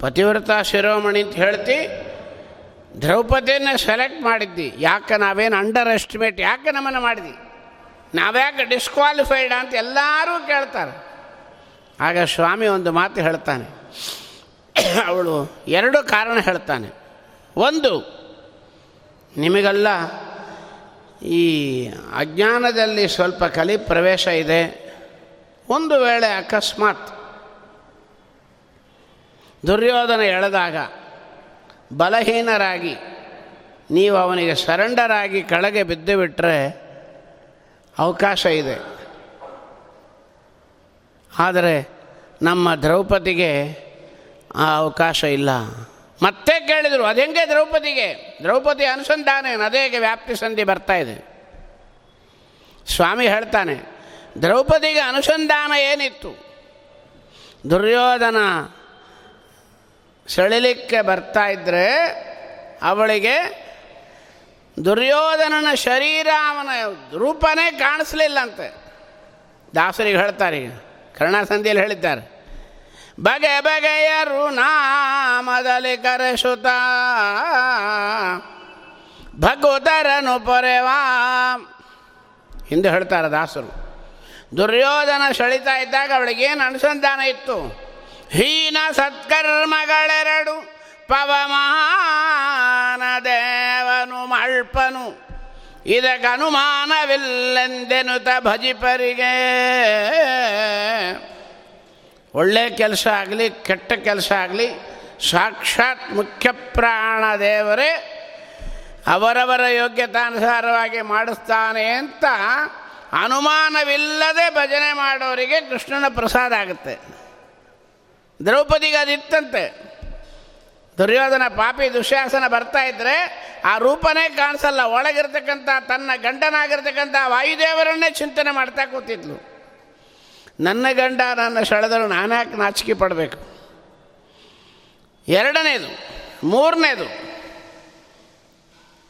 ಪತಿವ್ರತ ಶಿರೋಮಣಿ ಅಂತ ಹೇಳ್ತಿ, ದ್ರೌಪದಿಯನ್ನೇ ಸೆಲೆಕ್ಟ್ ಮಾಡಿದ್ದಿ. ಯಾಕೆ ನಾವೇನು ಅಂಡರ್ ಎಸ್ಟಿಮೇಟ್ ಯಾಕೆ ನಮ್ಮನ್ನು ಮಾಡಿದ್ವಿ ನಾವ್ಯಾಕೆ ಡಿಸ್ಕ್ವಾಲಿಫೈಡ್ ಅಂತ ಎಲ್ಲರೂ ಕೇಳ್ತಾರೆ. ಆಗ ಸ್ವಾಮಿ ಒಂದು ಮಾತು ಹೇಳ್ತಾನೆ. ಅವಳು ಎರಡು ಕಾರಣ ಹೇಳ್ತಾನೆ. ಒಂದು, ನಿಮಗೆಲ್ಲ, ಈ ಅಜ್ಞಾನದಲ್ಲಿ ಸ್ವಲ್ಪ ಕಲಿ ಪ್ರವೇಶ ಇದೆ. ಒಂದು ವೇಳೆ ಅಕಸ್ಮಾತ್ ದುರ್ಯೋಧನ ಎಳೆದಾಗ ಬಲಹೀನರಾಗಿ, ನೀವು ಅವನಿಗೆ ಸರೆಂಡರ್ ಆಗಿ ಕೆಳಗೆ ಬಿದ್ದು ಬಿಟ್ಟರೆ ಅವಕಾಶ ಇದೆ. ಆದರೆ ನಮ್ಮ ದ್ರೌಪದಿಗೆ ಆ ಅವಕಾಶ ಇಲ್ಲ. ಮತ್ತೆ ಕೇಳಿದರು, ಅದು ಹೆಂಗೆ ದ್ರೌಪದಿಗೆ? ದ್ರೌಪದಿ ಅನುಸಂಧಾನ ಅದೇಗೆ ವ್ಯಾಪ್ತಿ ಸಂಧಿ ಬರ್ತಾ ಇದೆ. ಸ್ವಾಮಿ ಹೇಳ್ತಾನೆ, ದ್ರೌಪದಿಗೆ ಅನುಸಂಧಾನ ಏನಿತ್ತು? ದುರ್ಯೋಧನ ಸೆಳಿಲಿಕ್ಕೆ ಬರ್ತಾ ಇದ್ದರೆ ಅವಳಿಗೆ ದುರ್ಯೋಧನನ ಶರೀರ ಅವನ ರೂಪನೇ ಕಾಣಿಸ್ಲಿಲ್ಲಂತೆ. ದಾಸರಿಗೆ ಹೇಳ್ತಾರೆ ಈಗ, ಕರ್ಣಸಂಧಿಯಲ್ಲಿ ಹೇಳಿದ್ದಾರೆ. ಬಗೆ ಬಗೆಯರು ನಾಮದಲ್ಲಿ ಕರೆಸುತ್ತ ಭಗವತರನು ಪೊರೆವಾ. ಹಿಂದೆ ಹೇಳ್ತಾರೆ ದಾಸರು, ದುರ್ಯೋಧನ ಸೆಳಿತಾ ಇದ್ದಾಗ ಅವಳಿಗೇನು ಅನುಸಂಧಾನ ಇತ್ತು? ಹೀನ ಸತ್ಕರ್ಮಗಳೆರಡು. ಪವಮಾನ ದೇವನು ಮಳ್ಪನು. ಇದಕ್ಕೆ ಭಜಿ ಭಜಿಪರಿಗೆ. ಒಳ್ಳೆ ಕೆಲಸ ಆಗಲಿ, ಕೆಟ್ಟ ಕೆಲಸ ಆಗಲಿ, ಸಾಕ್ಷಾತ್ ಮುಖ್ಯ ಪ್ರಾಣ ದೇವರೇ, ಅವರವರ ಯೋಗ್ಯತಾನುಸಾರವಾಗಿ ಮಾಡಿಸ್ತಾನೆ ಅಂತ ಅನುಮಾನವಿಲ್ಲದೆ ಭಜನೆ ಮಾಡೋರಿಗೆ ಕೃಷ್ಣನ ಪ್ರಸಾದ ಆಗುತ್ತೆ. ದ್ರೌಪದಿಗೆ ಅದಿತ್ತಂತೆ. ದುರ್ಯೋಧನ ಪಾಪಿ ದುಶ್ಯಾಸನ ಬರ್ತಾ ಇದ್ದರೆ ಆ ರೂಪನೇ ಕಾಣಿಸಲ್ಲ. ಒಳಗಿರ್ತಕ್ಕಂಥ ತನ್ನ ಗಂಡನಾಗಿರ್ತಕ್ಕಂಥ ವಾಯುದೇವರನ್ನೇ ಚಿಂತನೆ ಮಾಡ್ತಾ ಕೂತಿದ್ಲು. ನನ್ನ ಗಂಡ, ನನ್ನ ಸೆಳೆದರು ನಾನ್ಯಾಕೆ ನಾಚಿಕೆ ಪಡಬೇಕು? ಎರಡನೇದು, ಮೂರನೇದು,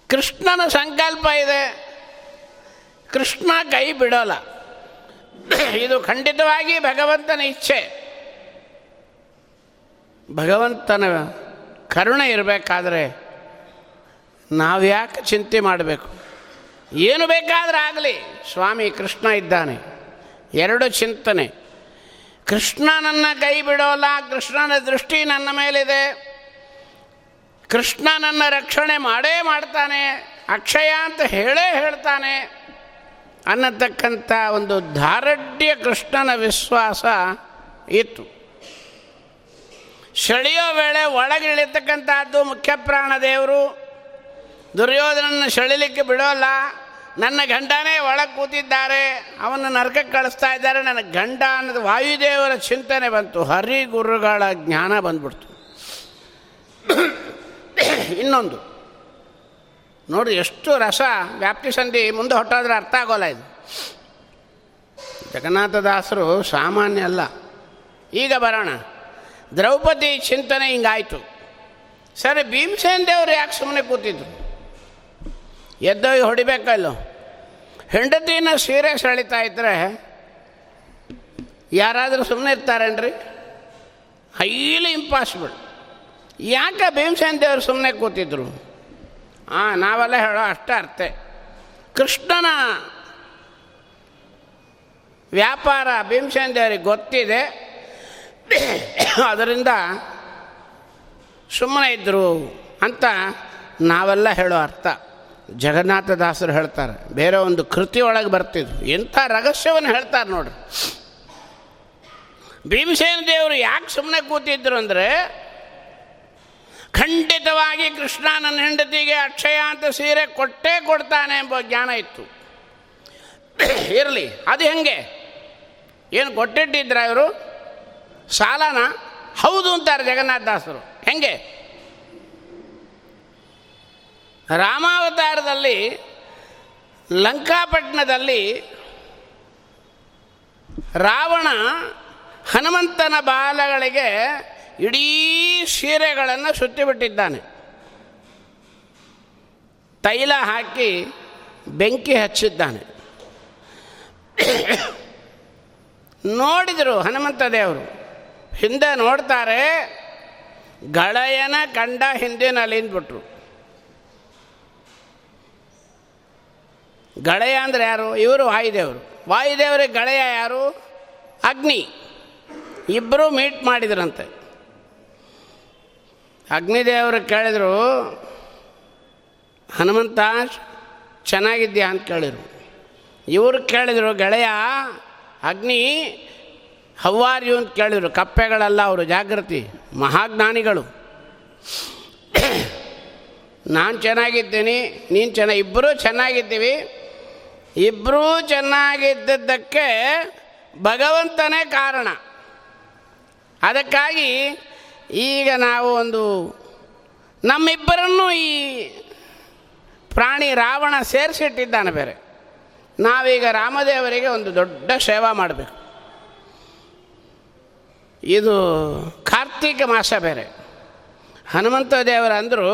ಕೃಷ್ಣನ ಸಂಕಲ್ಪ ಇದೆ. ಕೃಷ್ಣ ಕೈ ಬಿಡೋಲ್ಲ. ಇದು ಖಂಡಿತವಾಗಿ ಭಗವಂತನ ಇಚ್ಛೆ. ಭಗವಂತನ ಕರುಣೆ ಇರಬೇಕಾದ್ರೆ ನಾವು ಯಾಕೆ ಚಿಂತೆ ಮಾಡಬೇಕು? ಏನು ಬೇಕಾದರೂ ಆಗಲಿ. ಸ್ವಾಮಿ ಕೃಷ್ಣ ಇದ್ದಾನೆ. ಎರಡು ಚಿಂತನೆ. ಕೃಷ್ಣ ನನ್ನ ಕೈ ಬಿಡೋಲ್ಲ, ಕೃಷ್ಣನ ದೃಷ್ಟಿ ನನ್ನ ಮೇಲಿದೆ. ಕೃಷ್ಣ ನನ್ನ ರಕ್ಷಣೆ ಮಾಡೇ ಮಾಡ್ತಾನೆ, ಅಕ್ಷಯ ಅಂತ ಹೇಳೇ ಹೇಳ್ತಾನೆ. ಅನ್ನತಕ್ಕಂಥ ಒಂದು ಧಾರಢ್ಯ ಕೃಷ್ಣನ ವಿಶ್ವಾಸ ಇತ್ತು. ಸೆಳೆಯೋ ವೇಳೆ ಒಳಗೆ ಇಳಿತಕ್ಕಂಥದ್ದು ಮುಖ್ಯ ಪ್ರಾಣ ದೇವರು. ದುರ್ಯೋಧನನ್ನು ಸೆಳಿಲಿಕ್ಕೆ ಬಿಡೋಲ್ಲ. ನನ್ನ ಗಂಡನೇ ಒಳಗೆ ಕೂತಿದ್ದಾರೆ. ಅವನ ನರಕಕ್ಕೆ ಕಳಿಸ್ತಾ ಇದ್ದಾರೆ. ನನ್ನ ಗಂಡ ಅನ್ನೋದು ವಾಯುದೇವರ ಚಿಂತನೆ ಬಂತು. ಹರಿ ಗುರುಗಳ ಜ್ಞಾನ ಬಂದ್ಬಿಡ್ತು. ಇನ್ನೊಂದು. ನೋಡಿ, ಎಷ್ಟು ರಸ ವ್ಯಾಪ್ತಿ ಸಂಧಿ ಮುಂದೆ ಹೊಟ್ಟಾದ್ರೆ ಅರ್ಥ ಆಗೋಲ್ಲ ಇದು. ಜಗನ್ನಾಥದಾಸರು ಸಾಮಾನ್ಯ ಅಲ್ಲ. ಈಗ ಬರೋಣ. ದ್ರೌಪದಿ ಚಿಂತನೆ ಹಿಂಗಾಯಿತು. ಸರಿ, ಭೀಮಸೇನ ದೇವರು ಯಾಕೆ ಸುಮ್ಮನೆ ಕೂತಿದ್ರು? ಎದ್ದೋಗಿ ಹೊಡಿಬೇಕಲ್ಲೋ? ಹೆಂಡತಿನ ಸೀರೆ ಸೆಳಿತಾ ಇದ್ದರೆ ಯಾರಾದರೂ ಸುಮ್ಮನೆ ಇರ್ತಾರೇನ್ರಿ? ಹೈಲಿ ಇಂಪಾಸಿಬಲ್ ಯಾಕೆ ಭೀಮಸೇನ ದೇವರು ಸುಮ್ಮನೆ ಕೂತಿದ್ರು? ಹಾಂ ನಾವೆಲ್ಲ ಹೇಳೋ ಅಷ್ಟೇ ಅರ್ಥ. ಕೃಷ್ಣನ ವ್ಯಾಪಾರ ಭೀಮಸೇನ್ ದೇವರಿಗೆ ಗೊತ್ತಿದೆ. ಅದರಿಂದ ಸುಮ್ಮನೆ ಇದ್ದರು ಅಂತ ನಾವೆಲ್ಲ ಹೇಳೋ ಅರ್ಥ. ಜಗನ್ನಾಥದಾಸರು ಹೇಳ್ತಾರೆ, ಬೇರೆ ಒಂದು ಕೃತಿ ಒಳಗೆ ಬರ್ತಿದ್ರು ಎಂಥ ರಹಸ್ಯವನ್ನು ಹೇಳ್ತಾರೆ ನೋಡ್ರಿ. ಭೀಮಸೇನ ದೇವರು ಯಾಕೆ ಸುಮ್ಮನೆ ಕೂತಿದ್ರು ಅಂದರೆ, ಖಂಡಿತವಾಗಿ ಕೃಷ್ಣ ನನ್ನ ಹೆಂಡತಿಗೆ ಅಕ್ಷಯ ಅಂತ ಸೀರೆ ಕೊಟ್ಟೇ ಕೊಡ್ತಾನೆ ಎಂಬ ಜ್ಞಾನ ಇತ್ತು. ಇರಲಿ, ಅದು ಹೆಂಗೆ? ಏನು ಕೊಟ್ಟಿಟ್ಟಿದ್ರ ಇವರು? ಸಾಲನ? ಹೌದು ಅಂತಾರೆ ಜಗನ್ನಾಥದಾಸರು ಹೆಂಗೆ? ರಾಮಾವತಾರದಲ್ಲಿ, ಲಂಕಾಪಟ್ಟಣದಲ್ಲಿ ರಾವಣ ಹನುಮಂತನ ಬಾಲಗಳಿಗೆ ಇಡೀ ಸೀರೆಗಳನ್ನು ಸುತ್ತಿಬಿಟ್ಟಿದ್ದಾನೆ ತೈಲ ಹಾಕಿ ಬೆಂಕಿ ಹಚ್ಚಿದ್ದಾನೆ. ನೋಡಿದರು ಹನುಮಂತ ದೇವರು. ಹಿಂದೆ ನೋಡ್ತಾರೆ, ಗಳಯನ ಕಂಡ ಹಿಂದಿನಲ್ಲಿಂದ್ಬಿಟ್ರು. ಗಳಯ ಅಂದರೆ ಯಾರು? ಇವರು ವಾಯುದೇವರು. ವಾಯುದೇವರಿಗೆ ಗಳಯ ಯಾರು? ಅಗ್ನಿ. ಇಬ್ಬರು ಮೀಟ್ ಮಾಡಿದ್ರಂತೆ. ಅಗ್ನಿದೇವರು ಕೇಳಿದರು, ಹನುಮಂತ, ಚೆನ್ನಾಗಿದ್ಯಾ? ಅಂತ ಕೇಳಿದರು. ಇವರು ಕೇಳಿದರು, ಗೆಳೆಯ, ಅಗ್ನಿ ಹವ್ವಾರ್ಯು ಅಂತ ಕೇಳಿದರು, ಕಪ್ಪೆಗಳಲ್ಲ ಅವರು ಜಾಗೃತಿ, ಮಹಾಜ್ಞಾನಿಗಳು. ನಾನು ಚೆನ್ನಾಗಿದ್ದೀನಿ, ನೀನು ಚೆನ್ನಾಗಿ ಇಬ್ಬರೂ ಚೆನ್ನಾಗಿದ್ದೀವಿ. ಇಬ್ಬರೂ ಚೆನ್ನಾಗಿದ್ದದ್ದಕ್ಕೆ ಭಗವಂತನೇ ಕಾರಣ. ಅದಕ್ಕಾಗಿ ಈಗ ನಾವು ಒಂದು ನಮ್ಮಿಬ್ಬರನ್ನು ಈ ಪ್ರಾಣಿ ರಾವಣ ಸೇರಿಸಿಟ್ಟಿದ್ದಾನೆ ಬೇರೆ. ನಾವೀಗ ರಾಮದೇವರಿಗೆ ಒಂದು ದೊಡ್ಡ ಸೇವಾ ಮಾಡಬೇಕು. ಇದು ಕಾರ್ತೀಕ ಮಾಸ ಬೇರೆ. ಹನುಮಂತ ದೇವರ ಅಂದರು,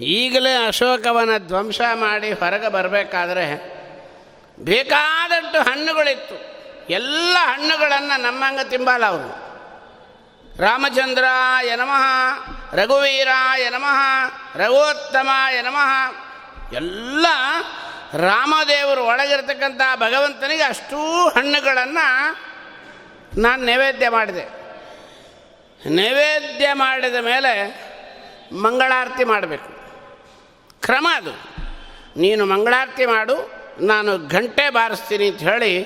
ಈಗಲೇ ಅಶೋಕವನ ಧ್ವಂಸ ಮಾಡಿ ಹೊರಗೆ ಬರಬೇಕಾದ್ರೆ ಬೇಕಾದಷ್ಟು ಹಣ್ಣುಗಳಿತ್ತು. ಎಲ್ಲ ಹಣ್ಣುಗಳನ್ನು ನಮ್ಮಂಗೆ ತಿಂಬಲ್ಲ ಅವರು. ರಾಮಚಂದ್ರ ಯನಮಃ ರಘುವೀರ ಯನಮಃ ರಘೋತ್ತಮ ಯನಮಃ ಎಲ್ಲ ರಾಮದೇವರು ಒಳಗಿರ್ತಕ್ಕಂಥ ಭಗವಂತನಿಗೆ ಅಷ್ಟೂ ಹಣ್ಣುಗಳನ್ನು ನಾನು ನೈವೇದ್ಯ ಮಾಡಿದೆ. ನೈವೇದ್ಯ ಮಾಡಿದ ಮೇಲೆ ಮಂಗಳಾರತಿ ಮಾಡಬೇಕು. ಕ್ರಮ ಅದು. ನೀನು ಮಂಗಳಾರತಿ ಮಾಡು, ನಾನು ಗಂಟೆ ಬಾರಿಸ್ತೀನಿ ಅಂತ ಹೇಳಿ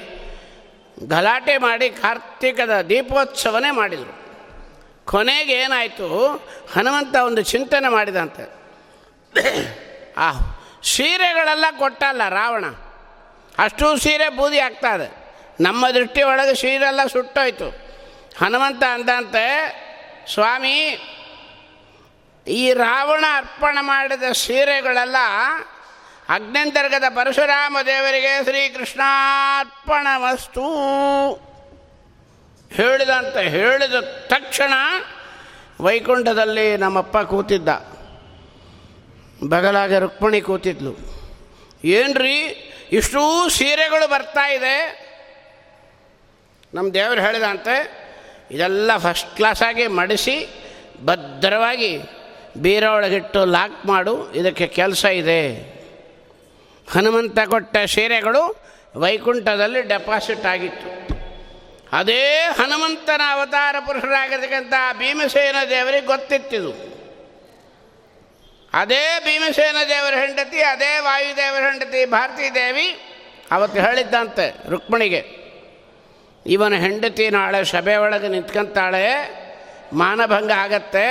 ಗಲಾಟೆ ಮಾಡಿ ಕಾರ್ತಿಕದ ದೀಪೋತ್ಸವನೇ ಮಾಡಿದರು. ಕೊನೆಗೆ ಏನಾಯಿತು? ಹನುಮಂತ ಒಂದು ಚಿಂತನೆ ಮಾಡಿದಂತೆ. ಆ ಸೀರೆಗಳೆಲ್ಲ ಕೊಟ್ಟಲ್ಲ ರಾವಣ. ಅಷ್ಟು ಸೀರೆ ಬೂದಿ ಆಗ್ತಾದೆ ನಮ್ಮ ದೃಷ್ಟಿ ಒಳಗೆ ಸೀರೆಲ್ಲ ಸುಟ್ಟೋಯ್ತು. ಹನುಮಂತ ಅಂದಂತೆ, ಸ್ವಾಮಿ, ಈ ರಾವಣ ಅರ್ಪಣ ಮಾಡಿದ ಸೀರೆಗಳೆಲ್ಲ ಅಗ್ನಂತರ್ಗದ ಪರಶುರಾಮ ದೇವರಿಗೆ ಶ್ರೀಕೃಷ್ಣಾರ್ಪಣ ವಸ್ತು. ಹೇಳಿದಂತೆ ಹೇಳಿದ ತಕ್ಷಣ ವೈಕುಂಠದಲ್ಲಿ ನಮ್ಮಪ್ಪ ಕೂತಿದ್ದ. ಬಗಲಾಗ ರುಕ್ಮಿಣಿ ಕೂತಿದ್ಲು. ಏನ್ರಿ, ಇಷ್ಟೂ ಸೀರೆಗಳು ಬರ್ತಾ ಇದೆ? ನಮ್ಮ ದೇವರು ಹೇಳಿದಂತೆ ಇದೆಲ್ಲ ಫಸ್ಟ್ ಕ್ಲಾಸಾಗಿ ಮಡಿಸಿ ಭದ್ರವಾಗಿ ಬೀರ ಒಳಗಿಟ್ಟು ಲಾಕ್ ಮಾಡು, ಇದಕ್ಕೆ ಕೆಲಸ ಇದೆ. ಹನುಮಂತ ಕೊಟ್ಟ ಸೀರೆಗಳು ವೈಕುಂಠದಲ್ಲಿ ಡೆಪಾಸಿಟ್ ಆಗಿತ್ತು. ಅದೇ ಹನುಮಂತನ ಅವತಾರ ಪುರುಷರಾಗಿರ್ತಕ್ಕಂಥ ಭೀಮಸೇನ ದೇವರಿಗೆ ಗೊತ್ತಿತ್ತಿದು. ಅದೇ ಭೀಮಸೇನ ದೇವರ ಹೆಂಡತಿ, ಅದೇ ವಾಯುದೇವರ ಹೆಂಡತಿ ಭಾರತೀ ದೇವಿ ಅವತ್ತು ಹೇಳಿದ್ದಂತೆ ರುಕ್ಮಿಣಿಗೆ. ಇವನ ಹೆಂಡತಿ ನಾಳೆ ಸಭೆ ಒಳಗೆ ನಿಂತ್ಕೊಂತಾಳೆ, ಮಾನಭಂಗ ಆಗತ್ತೆ,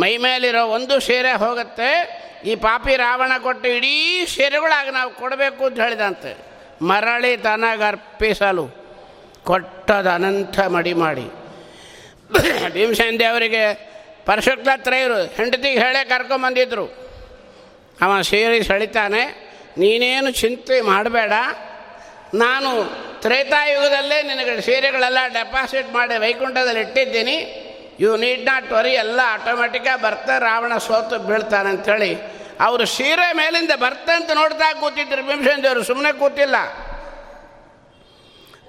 ಮೈ ಮೇಲಿರೋ ಒಂದು ಸೀರೆ ಹೋಗುತ್ತೆ, ಈ ಪಾಪಿ ರಾವಣ ಕೊಟ್ಟು ಇಡೀ ಸೀರೆಗಳಾಗಿ ನಾವು ಕೊಡಬೇಕು ಅಂತ ಹೇಳಿದಂತೆ. ಮರಳಿ ತನಗರ್ಪಿಸಲು ಕೊಟ್ಟದ ಅನಂತ ಮಡಿ ಮಾಡಿ. ಭೀಮಸೇನ ದೇವರಿಗೆ ಪರಶುಕ್ಲತ್ರಯರು ಹೆಂಡತಿಗೆ ಹೇಳೇ ಕರ್ಕೊಂಬಂದಿದ್ರು. ಅವ ಸೀರೆ ಸೆಳಿತಾನೆ, ನೀನೇನು ಚಿಂತೆ ಮಾಡಬೇಡ, ನಾನು ತ್ರೇತಾಯುಗದಲ್ಲೇ ನಿನಗೆ ಸೀರೆಗಳೆಲ್ಲ ಡೆಪಾಸಿಟ್ ಮಾಡಿ ವೈಕುಂಠದಲ್ಲಿ ಇಟ್ಟಿದ್ದೀನಿ. ಯು ನೀಡ್ ನಾಟ್ ವರಿ ಎಲ್ಲ ಆಟೋಮೆಟಿಕ್ಕಾಗಿ ಬರ್ತಾ, ರಾವಣ ಸೋತು ಬೀಳ್ತಾನೆ ಅಂಥೇಳಿ ಅವರು ಸೀರೆ ಮೇಲಿಂದ ಬರ್ತಂತ ನೋಡ್ತಾ ಕೂತಿದ್ರು ಭೀಮಸೇನ ದೇವರು ಸುಮ್ಮನೆ ಕೂತಿಲ್ಲ.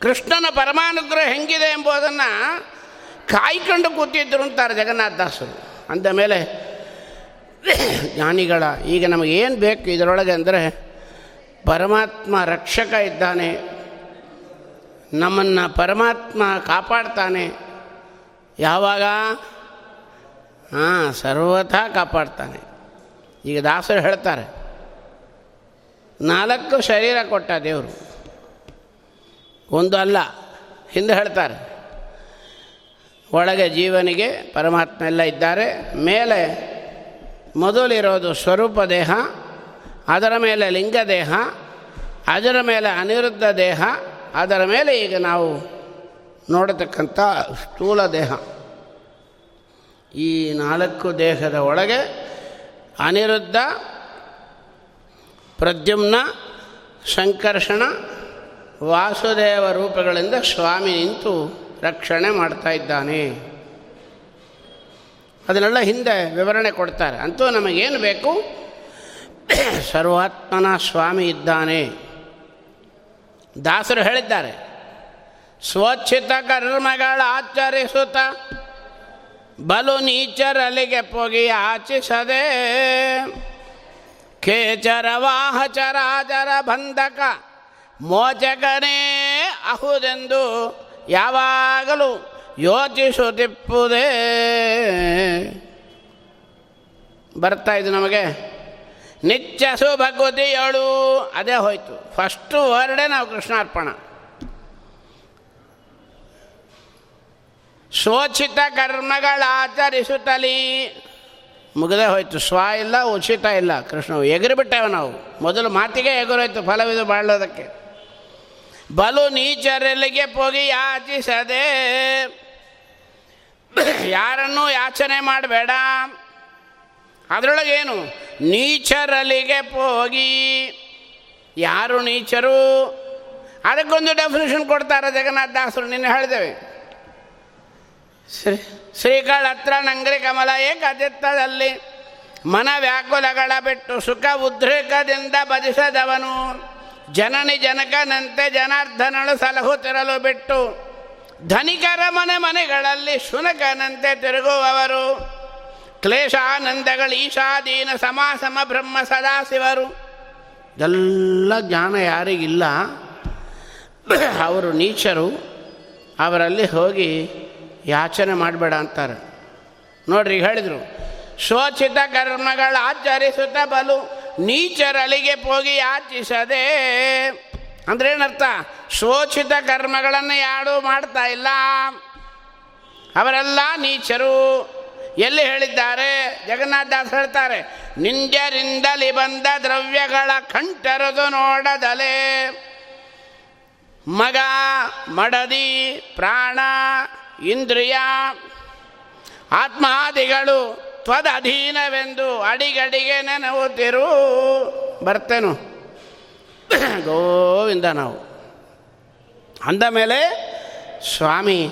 ಕೃಷ್ಣನ ಪರಮಾನುಗ್ರಹ ಹೆಂಗಿದೆ ಎಂಬುದನ್ನು ಕಾಯ್ಕೊಂಡು ಕೂತಿದ್ರು ಅಂತಾರೆ ಜಗನ್ನಾಥದಾಸರು ಅಂದ ಮೇಲೆ, ಜ್ಞಾನಿಗಳ, ಈಗ ನಮಗೇನು ಬೇಕು ಇದರೊಳಗೆ ಅಂದರೆ ಪರಮಾತ್ಮ ರಕ್ಷಕ ಇದ್ದಾನೆ. ನಮ್ಮನ್ನು ಪರಮಾತ್ಮ ಕಾಪಾಡ್ತಾನೆ. ಯಾವಾಗ? ಹಾಂ, ಸರ್ವಥಾ ಕಾಪಾಡ್ತಾನೆ. ಈಗ ದಾಸರು ಹೇಳ್ತಾರೆ, ನಾಲ್ಕು ಶರೀರ ಕೊಟ್ಟ ದೇವರು. ಒಂದು ಅಲ್ಲ, ಹಿಂದೆ ಹೇಳ್ತಾರೆ, ಒಳಗೆ ಜೀವನಿಗೆ ಪರಮಾತ್ಮ ಎಲ್ಲ ಇದ್ದಾರೆ, ಮೇಲೆ ಮೊದಲಿರೋದು ಸ್ವರೂಪ ದೇಹ, ಅದರ ಮೇಲೆ ಲಿಂಗ ದೇಹ, ಅದರ ಮೇಲೆ ಅನಿರುದ್ಧ ದೇಹ ಅದರ ಮೇಲೆ ಈಗ ನಾವು ನೋಡತಕ್ಕಂಥ ಸ್ಥೂಲ ದೇಹ. ಈ ನಾಲ್ಕು ದೇಹದ ಒಳಗೆ ಅನಿರುದ್ಧ, ಪ್ರದ್ಯುಮ್ನ ಸಂಕರ್ಷಣ ವಾಸುದೇವ ರೂಪಗಳಿಂದ ಸ್ವಾಮಿ ನಿಂತು ರಕ್ಷಣೆ ಮಾಡ್ತಾ ಇದ್ದಾನೆ. ಅದನ್ನೆಲ್ಲ ಹಿಂದೆ ವಿವರಣೆ ಕೊಡ್ತಾರೆ. ಅಂತೂ ನಮಗೇನು ಬೇಕು? ಸರ್ವಾತ್ಮನ ಸ್ವಾಮಿ ಇದ್ದಾನೆ. ದಾಸರು ಹೇಳಿದ್ದಾರೆ ಸ್ವಚ್ಛಿತ ಕರ್ಮಗಳ ಆಚರಿಸುತ್ತ ಬಲು ನೀಚರಲಿಗೆ ಪೊಗಿ ಆಚಿಸದೆ, ಖೇಚರ ವಾಹಚರಾಚರ ಬಂಧಕ ಮೋಚಕನೇ ಅಹುದೆಂದು ಯಾವಾಗಲೂ ಯೋಚಿಸುತ್ತಿಪ್ಪುದೇ. ಬರ್ತಾ ಇದು ನಮಗೆ. ನಿತ್ಯ ಸುಭಗುತಿಯಳು. ಅದೇ ಹೋಯ್ತು. ಫಸ್ಟು ವರ್ಡೇ ನಾವು ಕೃಷ್ಣಾರ್ಪಣ ಶೋಚಿತ ಕರ್ಮಗಳಾಚರಿಸುತ್ತಲೀ ಮುಗದೆ ಹೋಯ್ತು. ಸ್ವ ಇಲ್ಲ, ಉಚಿತ ಇಲ್ಲ. ಕೃಷ್ಣ ಎಗರಿಬಿಟ್ಟೇವೆ ನಾವು. ಮೊದಲು ಮಾತಿಗೆ ಎಗರೋಯ್ತು, ಫಲವಿದು ಬಾಳೋದಕ್ಕೆ. ಬಲು ನೀಚರಲ್ಲಿಗೆ ಪೋಗಿ ಯಾಚಿಸದೆ. ಯಾರನ್ನೂ ಯಾಚನೆ ಮಾಡಬೇಡ. ಅದರೊಳಗೇನು? ನೀಚರಲಿಗೆ ಹೋಗಿ ಯಾರು ನೀಚರು? ಅದಕ್ಕೊಂದು ಡೆಫಿನೇಷನ್ ಕೊಡ್ತಾರೆ ಜಗನ್ನಾಥ ದಾಸರು, ನಿನ್ನೆ ಹೇಳಿದೆ ಶ್ರೀ ಶ್ರೀಗಳ ಹತ್ರ ನಂಗ್ರಿ ಕಮಲ ಏಕಚಿತ್ತದಲ್ಲಿ ಮನ ವ್ಯಾಕುಲಗಳ ಬಿಟ್ಟು ಸುಖ ಉದ್ರೇಕದಿಂದ ಬದಿಸದವನು. ಜನನಿ ಜನಕನಂತೆ ಜನಾರ್ದನಳು ಸಲಹುತ್ತಿರಲು ಬಿಟ್ಟು, ಧನಿಕರ ಮನೆ ಮನೆಗಳಲ್ಲಿ ಶುನಕನಂತೆ ತಿರುಗುವವರು. ಕ್ಲೇಶಾನಂದಗಳು ಈಶಾದೀನ ಸಮಾಸಮ ಬ್ರಹ್ಮ ಸದಾಶಿವರು. ಎಲ್ಲ ಜ್ಞಾನ ಯಾರಿಗಿಲ್ಲ. ಅವರು ನೀಚರು. ಅವರಲ್ಲಿ ಹೋಗಿ ಯಾಚನೆ ಮಾಡಬೇಡ ಅಂತಾರೆ. ನೋಡ್ರಿ ಹೇಳಿದರು, ಶೋಚಿತ ಕರ್ಮಗಳ ಆಚರಿಸುತ್ತ ಬಲು ನೀಚರಲಿಗೆ ಹೋಗಿ ಯಾಚಿಸದೆ. ಅಂದ್ರೆ ಏನರ್ಥ ಶೋಚಿತ ಕರ್ಮಗಳನ್ನು ಯಾರು ಮಾಡ್ತಾ ಇಲ್ಲ. ಅವರೆಲ್ಲ ನೀಚರು. ಎಲ್ಲಿ ಹೇಳಿದ್ದಾರೆ? ಜಗನ್ನಾಥದಾಸ್ ಹೇಳ್ತಾರೆ, ನಿಂಜರಿಂದಲಿ ಬಂದ ದ್ರವ್ಯಗಳ ಕಂಠರದು ನೋಡದಲೆ. ಮಗ, ಮಡದಿ, ಪ್ರಾಣ, ಇಂದ್ರಿಯ, ಆತ್ಮಾದಿಗಳು ತ್ವದಧೀನವೆಂದು ಅಡಿಗಡಿಗೆ ನೆನವುತ್ತಿರು ಬರ್ತೇನು? ಗೋವಿಂದ ನಾವು. ಅಂದ ಮೇಲೆ ಸ್ವಾಮಿ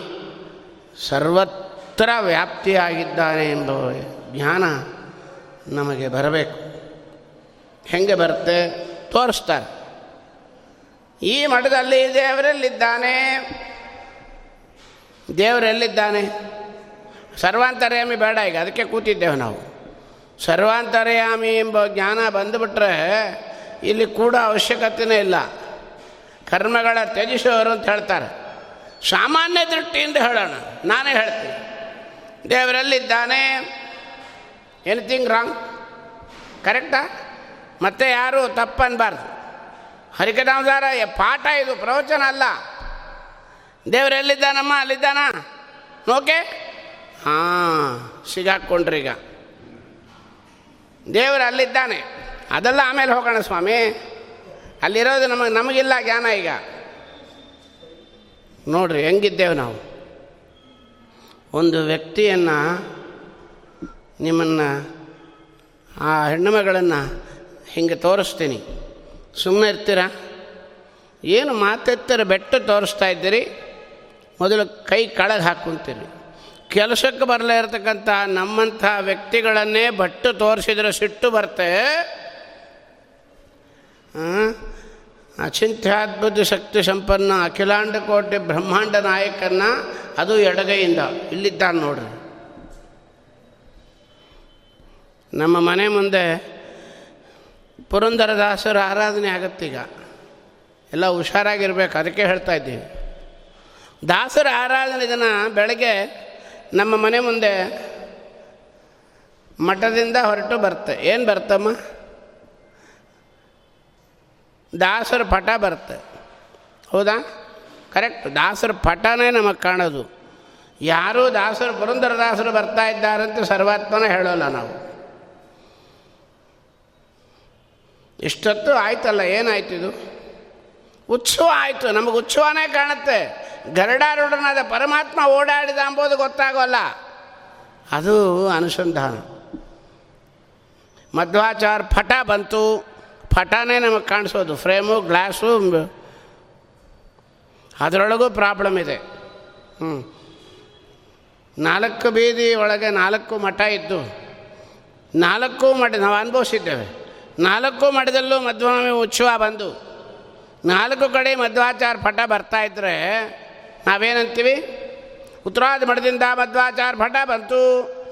ಸರ್ವತ್ರ ವ್ಯಾಪ್ತಿಯಾಗಿದ್ದಾನೆ ಎಂಬ ಜ್ಞಾನ ನಮಗೆ ಬರಬೇಕು. ಹೆಂಗೆ ಬರುತ್ತೆ? ತೋರಿಸ್ತಾರೆ. ಈ ಮಠದಲ್ಲಿ ದೇವರೆಲ್ಲಿದ್ದಾನೆ? ದೇವರೆಲ್ಲಿದ್ದಾನೆ? ಸರ್ವಾಂತರ್ಯಾಮಿ ಬೇಡ ಈಗ, ಅದಕ್ಕೆ ಕೂತಿದ್ದೇವೆ ನಾವು. ಸರ್ವಾಂತರ್ಯಾಮಿ ಎಂಬ ಜ್ಞಾನ ಬಂದುಬಿಟ್ರೆ ಇಲ್ಲಿ ಕೂಡ ಅವಶ್ಯಕತೆಯೇ ಇಲ್ಲ. ಕರ್ಮಗಳ ತ್ಯಜಿಸೋರು ಅಂತ ಹೇಳ್ತಾರೆ. ಸಾಮಾನ್ಯ ದೃಷ್ಟಿಯಿಂದ ಹೇಳೋಣ. ನಾನೇ ಹೇಳ್ತೀನಿ. ದೇವರಲ್ಲಿದ್ದಾನೆ. Anything wrong. ಕರೆಕ್ಟಾ? ಮತ್ತೆ ಯಾರು? ತಪ್ಪನ್ಬಾರ್ದು. ಹರಿಕದಾಮದಾರ ಪಾಠ ಇದು, ಪ್ರವಚನ ಅಲ್ಲ. ದೇವರೆಲ್ಲಿದ್ದಾನಮ್ಮ? ಅಲ್ಲಿದ್ದಾನ? ಓಕೆ ಹಾಂ ಸಿಗಾಕ್ಕೊಂಡ್ರೀಗ ದೇವರು ಅಲ್ಲಿದ್ದಾನೆ. ಅದೆಲ್ಲ ಆಮೇಲೆ ಹೋಗೋಣ ಸ್ವಾಮಿ. ಅಲ್ಲಿರೋದು ನಮಗೆ, ನಮಗಿಲ್ಲ ಜ್ಞಾನ ಈಗ. ನೋಡ್ರಿ, ಹೆಂಗಿದ್ದೇವೆ ನಾವು. ಒಂದು ವ್ಯಕ್ತಿಯನ್ನು ನಿಮ್ಮನ್ನು ಆ ಹೆಣ್ಣುಮಗಳನ್ನು ಹಿಂಗೆ ತೋರಿಸ್ತೀನಿ. ಸುಮ್ಮನೆ ಇರ್ತೀರಾ? ಏನು ಮಾತೆತ್ತರ ಬೆಟ್ಟ ತೋರಿಸ್ತಾ ಇದ್ದೀರಿ? ಮೊದಲು ಕೈ ಕಳೆದು ಹಾಕ್ಕೊಂತೀರಿ. ಕೆಲಸಕ್ಕೆ ಬರಲೇ ಇರತಕ್ಕಂಥ ನಮ್ಮಂಥ ವ್ಯಕ್ತಿಗಳನ್ನೇ ಬಟ್ಟು ತೋರಿಸಿದ್ರೆ ಸಿಟ್ಟು ಬರ್ತೆ ಅಚಿಂತ್ಯಾದ್ಭುತ ಶಕ್ತಿ ಸಂಪನ್ನ ಅಖಿಲಾಂಡ ಕೋಟೆ ಬ್ರಹ್ಮಾಂಡ ನಾಯಕನ ಅದು ಎಡಗೈಯಿಂದ ಇಲ್ಲಿದ್ದಾನೆ ನೋಡ್ರಿ. ನಮ್ಮ ಮನೆ ಮುಂದೆ ಪುರಂದರದಾಸರ ಆರಾಧನೆ ಆಗತ್ತೀಗ ಎಲ್ಲ ಹುಷಾರಾಗಿರ್ಬೇಕು, ಅದಕ್ಕೆ ಹೇಳ್ತಾ ಇದ್ದೀವಿ. ದಾಸರ ಆರಾಧನೆ ದಿನ ಬೆಳಗ್ಗೆ ನಮ್ಮ ಮನೆ ಮುಂದೆ ಮಠದಿಂದ ಹೊರಟು ಬರುತ್ತೆ ಏನು ಬರ್ತಮ್ಮ? ದಾಸರ ಪಟ ಬರುತ್ತೆ. ಹೌದಾ? ಕರೆಕ್ಟ್. ದಾಸರ ಪಟನೇ ನಮಗೆ ಕಾಣೋದು. ಯಾರೂ ದಾಸರು, ಪುರಂದರ ದಾಸರು ಬರ್ತಾ ಇದ್ದಾರಂತ ಸರ್ವಾತ್ಮನ ಹೇಳೋಲ್ಲ ನಾವು. ಇಷ್ಟೊತ್ತು ಆಯ್ತಲ್ಲ, ಏನಾಯ್ತು ಇದು? ಉತ್ಸವ ಆಯಿತು, ನಮಗೆ ಉತ್ಸವನೇ ಕಾಣುತ್ತೆ. ಗರಡಾರೂಢನಾದ ಪರಮಾತ್ಮ ಓಡಾಡಿದ ಅಂಬೋದು ಗೊತ್ತಾಗೋಲ್ಲ. ಅದು ಅನುಸಂಧಾನ. ಮಧ್ವಾಚಾರ ಪಟ ಬಂತು. ಪಟನೇ ನಮಗೆ ಕಾಣಿಸೋದು, ಫ್ರೇಮು, ಗ್ಲಾಸು ಅದರೊಳಗೂ ಪ್ರಾಬ್ಲಮ್ ಇದೆ. ಹ್ಞೂ ನಾಲ್ಕು ಬೀದಿ ಒಳಗೆ ನಾಲ್ಕು ಮಠ ಇದ್ದು, ನಾಲ್ಕು ಮಠ ನಾವು ಅನುಭವಿಸಿದ್ದೇವೆ. ನಾಲ್ಕು ಮಠದಲ್ಲೂ ಮಧ್ವಾಮಿ ಉತ್ಸವ ಬಂದು, ನಾಲ್ಕು ಕಡೆ ಮಧ್ವಾಚಾರ ಪಟ ಬರ್ತಾಯಿದ್ರೆ ನಾವೇನಂತೀವಿ? ಉತ್ತರಾದ ಮಠದಿಂದ ಮಧ್ವಾಚಾರ ಪಟ ಬಂತು.